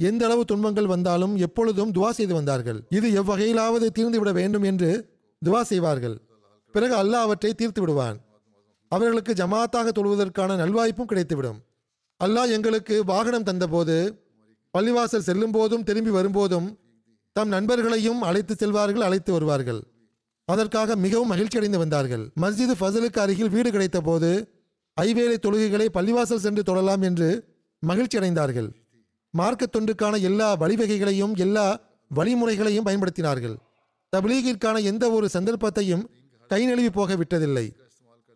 Speaker 2: எந்த அளவு துன்பங்கள் வந்தாலும் எப்பொழுதும் துவா செய்து வந்தார்கள். இது எவ்வகையிலாவது தீர்ந்துவிட வேண்டும் என்று துவா செய்வார்கள். பிறகு அல்லாஹ் அவற்றை தீர்த்து விடுவான். அவர்களுக்கு ஜமாத்தாக தொழுவதற்கான நல்வாய்ப்பும் கிடைத்துவிடும். அல்லாஹ் எங்களுக்கு வாகனம் தந்தபோது பள்ளிவாசல் செல்லும் போதும் திரும்பி வரும்போதும் தம் நண்பர்களையும் அழைத்து செல்வார்கள் அழைத்து வருவார்கள். அதற்காக மிகவும் மகிழ்ச்சி அடைந்து வந்தார்கள். மஸ்ஜிது ஃபசலுக்கு அருகில் வீடு கிடைத்த போது ஐவேளை தொழுகைகளை பள்ளிவாசல் சென்று தொழலாம் என்று மகிழ்ச்சி அடைந்தார்கள். மார்க்க தொண்டுக்கான எல்லா வழிவகைகளையும் எல்லா வழிமுறைகளையும் பயன்படுத்தினார்கள். தபிலீகிற்கான எந்த ஒரு சந்தர்ப்பத்தையும் கை நழுவி போக விட்டதில்லை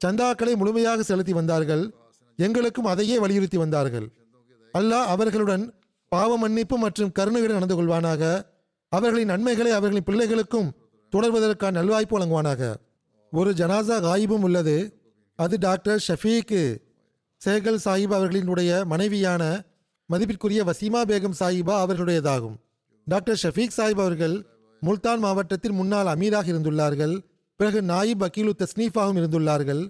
Speaker 2: சந்தாக்களை முழுமையாக செலுத்தி வந்தார்கள். எங்களுக்கும் அதையே வலியுறுத்தி வந்தார்கள். அல்லாஹ் அவர்களுடன் பாவ மன்னிப்பு மற்றும் கருணையுடன் நடந்து கொள்வானாக. அவர்களின் நன்மைகளை அவர்களின் பிள்ளைகளுக்கும் தொடர்வதற்கான நல்வாய்ப்பு வழங்குவானாக. ஒரு ஜனாசா காயிபும் உள்ளது. அது டாக்டர் ஷஃபீக்கு சேகல் சாஹிப் அவர்களினுடைய மனைவியான மதிப்பிற்குரிய வசீமா பேகம் சாஹிபா அவர்களுடையதாகும். டாக்டர் ஷஃபீக் சாஹிப் அவர்கள் முல்தான் மாவட்டத்தில் முன்னாள் அமீராக இருந்துள்ளார்கள். பிறகு நாயிப் அக்கீலு தஸ்னீஃபாகவும் இருந்துள்ளார்கள்.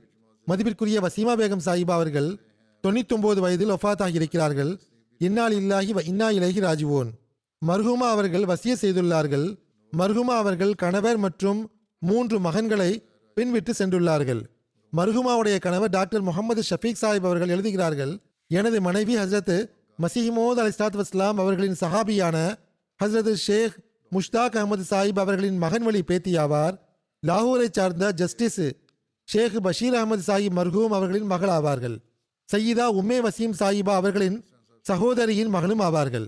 Speaker 2: மதிப்பிற்குரிய வசீமா பேகம் சாஹிபா அவர்கள் தொண்ணூத்தொன்பது வயதில் ஒஃபாத்தாகி இருக்கிறார்கள் இன்னால் இல்லாகி வ இன்னா இலகி ராஜுவோன். மர்ஹூமா அவர்கள் வசிய செய்துள்ளார்கள். மர்ஹூமா அவர்கள் கணவர் மற்றும் மூன்று மகன்களை பின்விட்டு சென்றுள்ளார்கள். மர்ஹூமாவுடைய கணவர் டாக்டர் முகமது ஷஃபீக் சாஹிப் அவர்கள் எழுதுகிறார்கள் எனது மனைவி ஹஸ்ரத் மசீமோத் அலி சாத் வஸ்லாம் அவர்களின் சஹாபியான ஹஸ்ரத் ஷேக் முஷ்தாக் அகமது சாஹிப் அவர்களின் மகன் வழி பேத்தியாவார். லாகூரை சார்ந்த ஜஸ்டிஸ் ஷேக் பஷீர் அகமது சாஹிப் மர்ஹூம் அவர்களின் மகள் ஆவார்கள் சையீதா உம்மே வசீம் சாஹிபா அவர்களின் சகோதரியின் மகளும் ஆவார்கள்.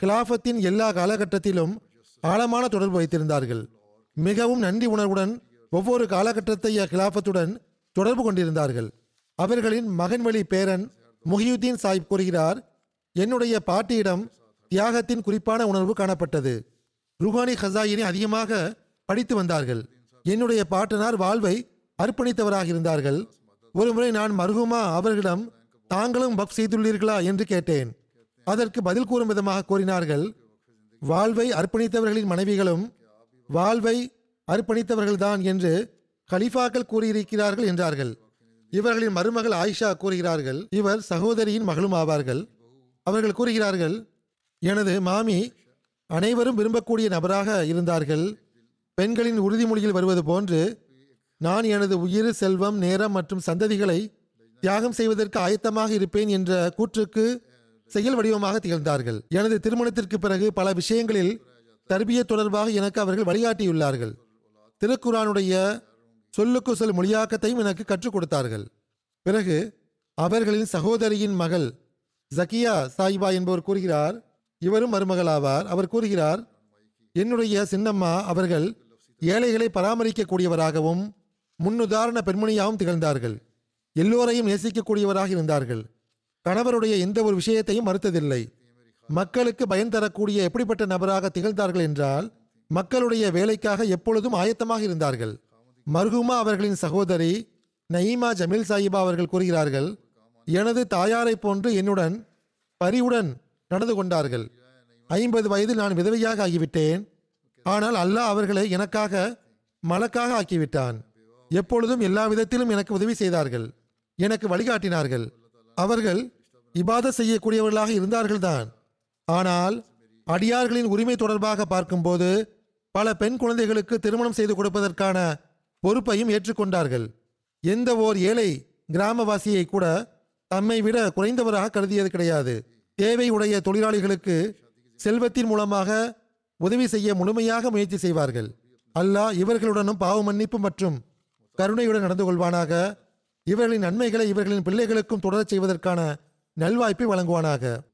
Speaker 2: கிலாஃபத்தின் எல்லா காலகட்டத்திலும் ஆழமான தொடர்பு வைத்திருந்தார்கள். மிகவும் நன்றி உணர்வுடன் ஒவ்வொரு காலகட்டத்தைய கிலாஃபத்துடன் தொடர்பு கொண்டிருந்தார்கள். அவர்களின் மகன் வழி பேரன் முஹியுத்தீன் சாஹிப் கூறுகிறார் என்னுடைய பாட்டியிடம் தியாகத்தின் குறிப்பான உணர்வு காணப்பட்டது. ருஹானி ஹசாயினை அதிகமாக படித்து வந்தார்கள். என்னுடைய பாட்டனார் வாழ்வை அர்ப்பணித்தவராக இருந்தார்கள் ஒருமுறை நான் மருகுமா அவர்களிடம் தாங்களும் பப் செய்துள்ளீர்களா? என்று கேட்டேன். அதற்கு பதில் கூறும் விதமாக கூறினார்கள் வாழ்வை அர்ப்பணித்தவர்களின் மனைவிகளும் வாழ்வை அர்ப்பணித்தவர்கள்தான் என்று கலிஃபாக்கள் கூறியிருக்கிறார்கள் என்றார்கள். இவர்களின் மருமகள் ஆயிஷா கூறுகிறார்கள் இவர் சகோதரியின் மகளும் ஆவார்கள். அவர்கள் கூறுகிறார்கள் எனது மாமி அனைவரும் விரும்பக்கூடிய நபராக இருந்தார்கள். பெண்களின் உறுதிமொழியில் வருவது போன்று நான் எனது உயிர் செல்வம் நேரம் மற்றும் சந்ததிகளை தியாகம் செய்வதற்கு ஆயத்தமாக இருப்பேன் என்ற கூற்றுக்கு செயல் வடிவமாக திகழ்ந்தார்கள். எனது திருமணத்திற்கு பிறகு பல விஷயங்களில் தர்பிய தொடர்பாக எனக்கு அவர்கள் வழிகாட்டியுள்ளார்கள். திருக்குரானுடைய சொல்லுக்கு சொல் மொழியாக்கத்தையும் எனக்கு கற்றுக் கொடுத்தார்கள். பிறகு அவர்களின் சகோதரியின் மகள் ஜக்கியா சாயிபா என்பவர் கூறுகிறார் இவரும் மருமகளாவார். அவர் கூறுகிறார் என்னுடைய சின்னம்மா அவர்கள் ஏழைகளை பராமரிக்கக்கூடியவராகவும் முன்னுதாரண பெண்மணியாகவும் திகழ்ந்தார்கள். எல்லோரையும் நேசிக்கக்கூடியவராக இருந்தார்கள். கணவருடைய எந்த ஒரு விஷயத்தையும் மறுத்ததில்லை. மக்களுக்கு பயன் தரக்கூடிய எப்படிப்பட்ட நபராக திகழ்ந்தார்கள் என்றால் மக்களுடைய வேலைக்காக எப்பொழுதும் ஆயத்தமாக இருந்தார்கள். மர்ஹூமா அவர்களின் சகோதரி நயீமா ஜமீல் சாஹிபா அவர்கள் கூறுகிறார்கள் எனது தாயாரைப் போன்று என்னுடன் பரிவுடன் நடந்து கொண்டார்கள். ஐம்பது வயதில் நான் விதவையாக ஆகிவிட்டேன். ஆனால் அல்லாஹ் அவர்களை எனக்காக மலக்காக ஆக்கிவிட்டான். எப்பொழுதும் எல்லா விதத்திலும் எனக்கு உதவி செய்தார்கள். எனக்கு வழிகாட்டினார்கள். அவர்கள் இபாத செய்யக்கூடியவர்களாக இருந்தார்கள்தான். ஆனால் அடியார்களின் உரிமை தொடர்பாக பார்க்கும்போது பல பெண் குழந்தைகளுக்கு திருமணம் செய்து கொடுப்பதற்கான பொறுப்பையும் ஏற்றுக்கொண்டார்கள். எந்த ஓர் ஏழை கிராமவாசியை கூட தம்மை விட குறைந்தவராக கருதியது கிடையாது. தேவை உடைய தொழிலாளிகளுக்கு செல்வத்தின் மூலமாக உதவி செய்ய முழுமையாக முயற்சி செய்வார்கள். அல்லாஹ் இவர்களுடனும் பாவ மன்னிப்பு மற்றும் கருணையுடன் நடந்து கொள்வானாக. இவர்களின் நன்மைகளை இவர்களின் பிள்ளைகளுக்கும் தொடரச் செய்வதற்கான நல்வாய்ப்பை வழங்குவானாக.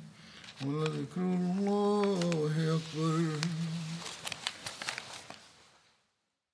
Speaker 1: ولذكر الله أكبر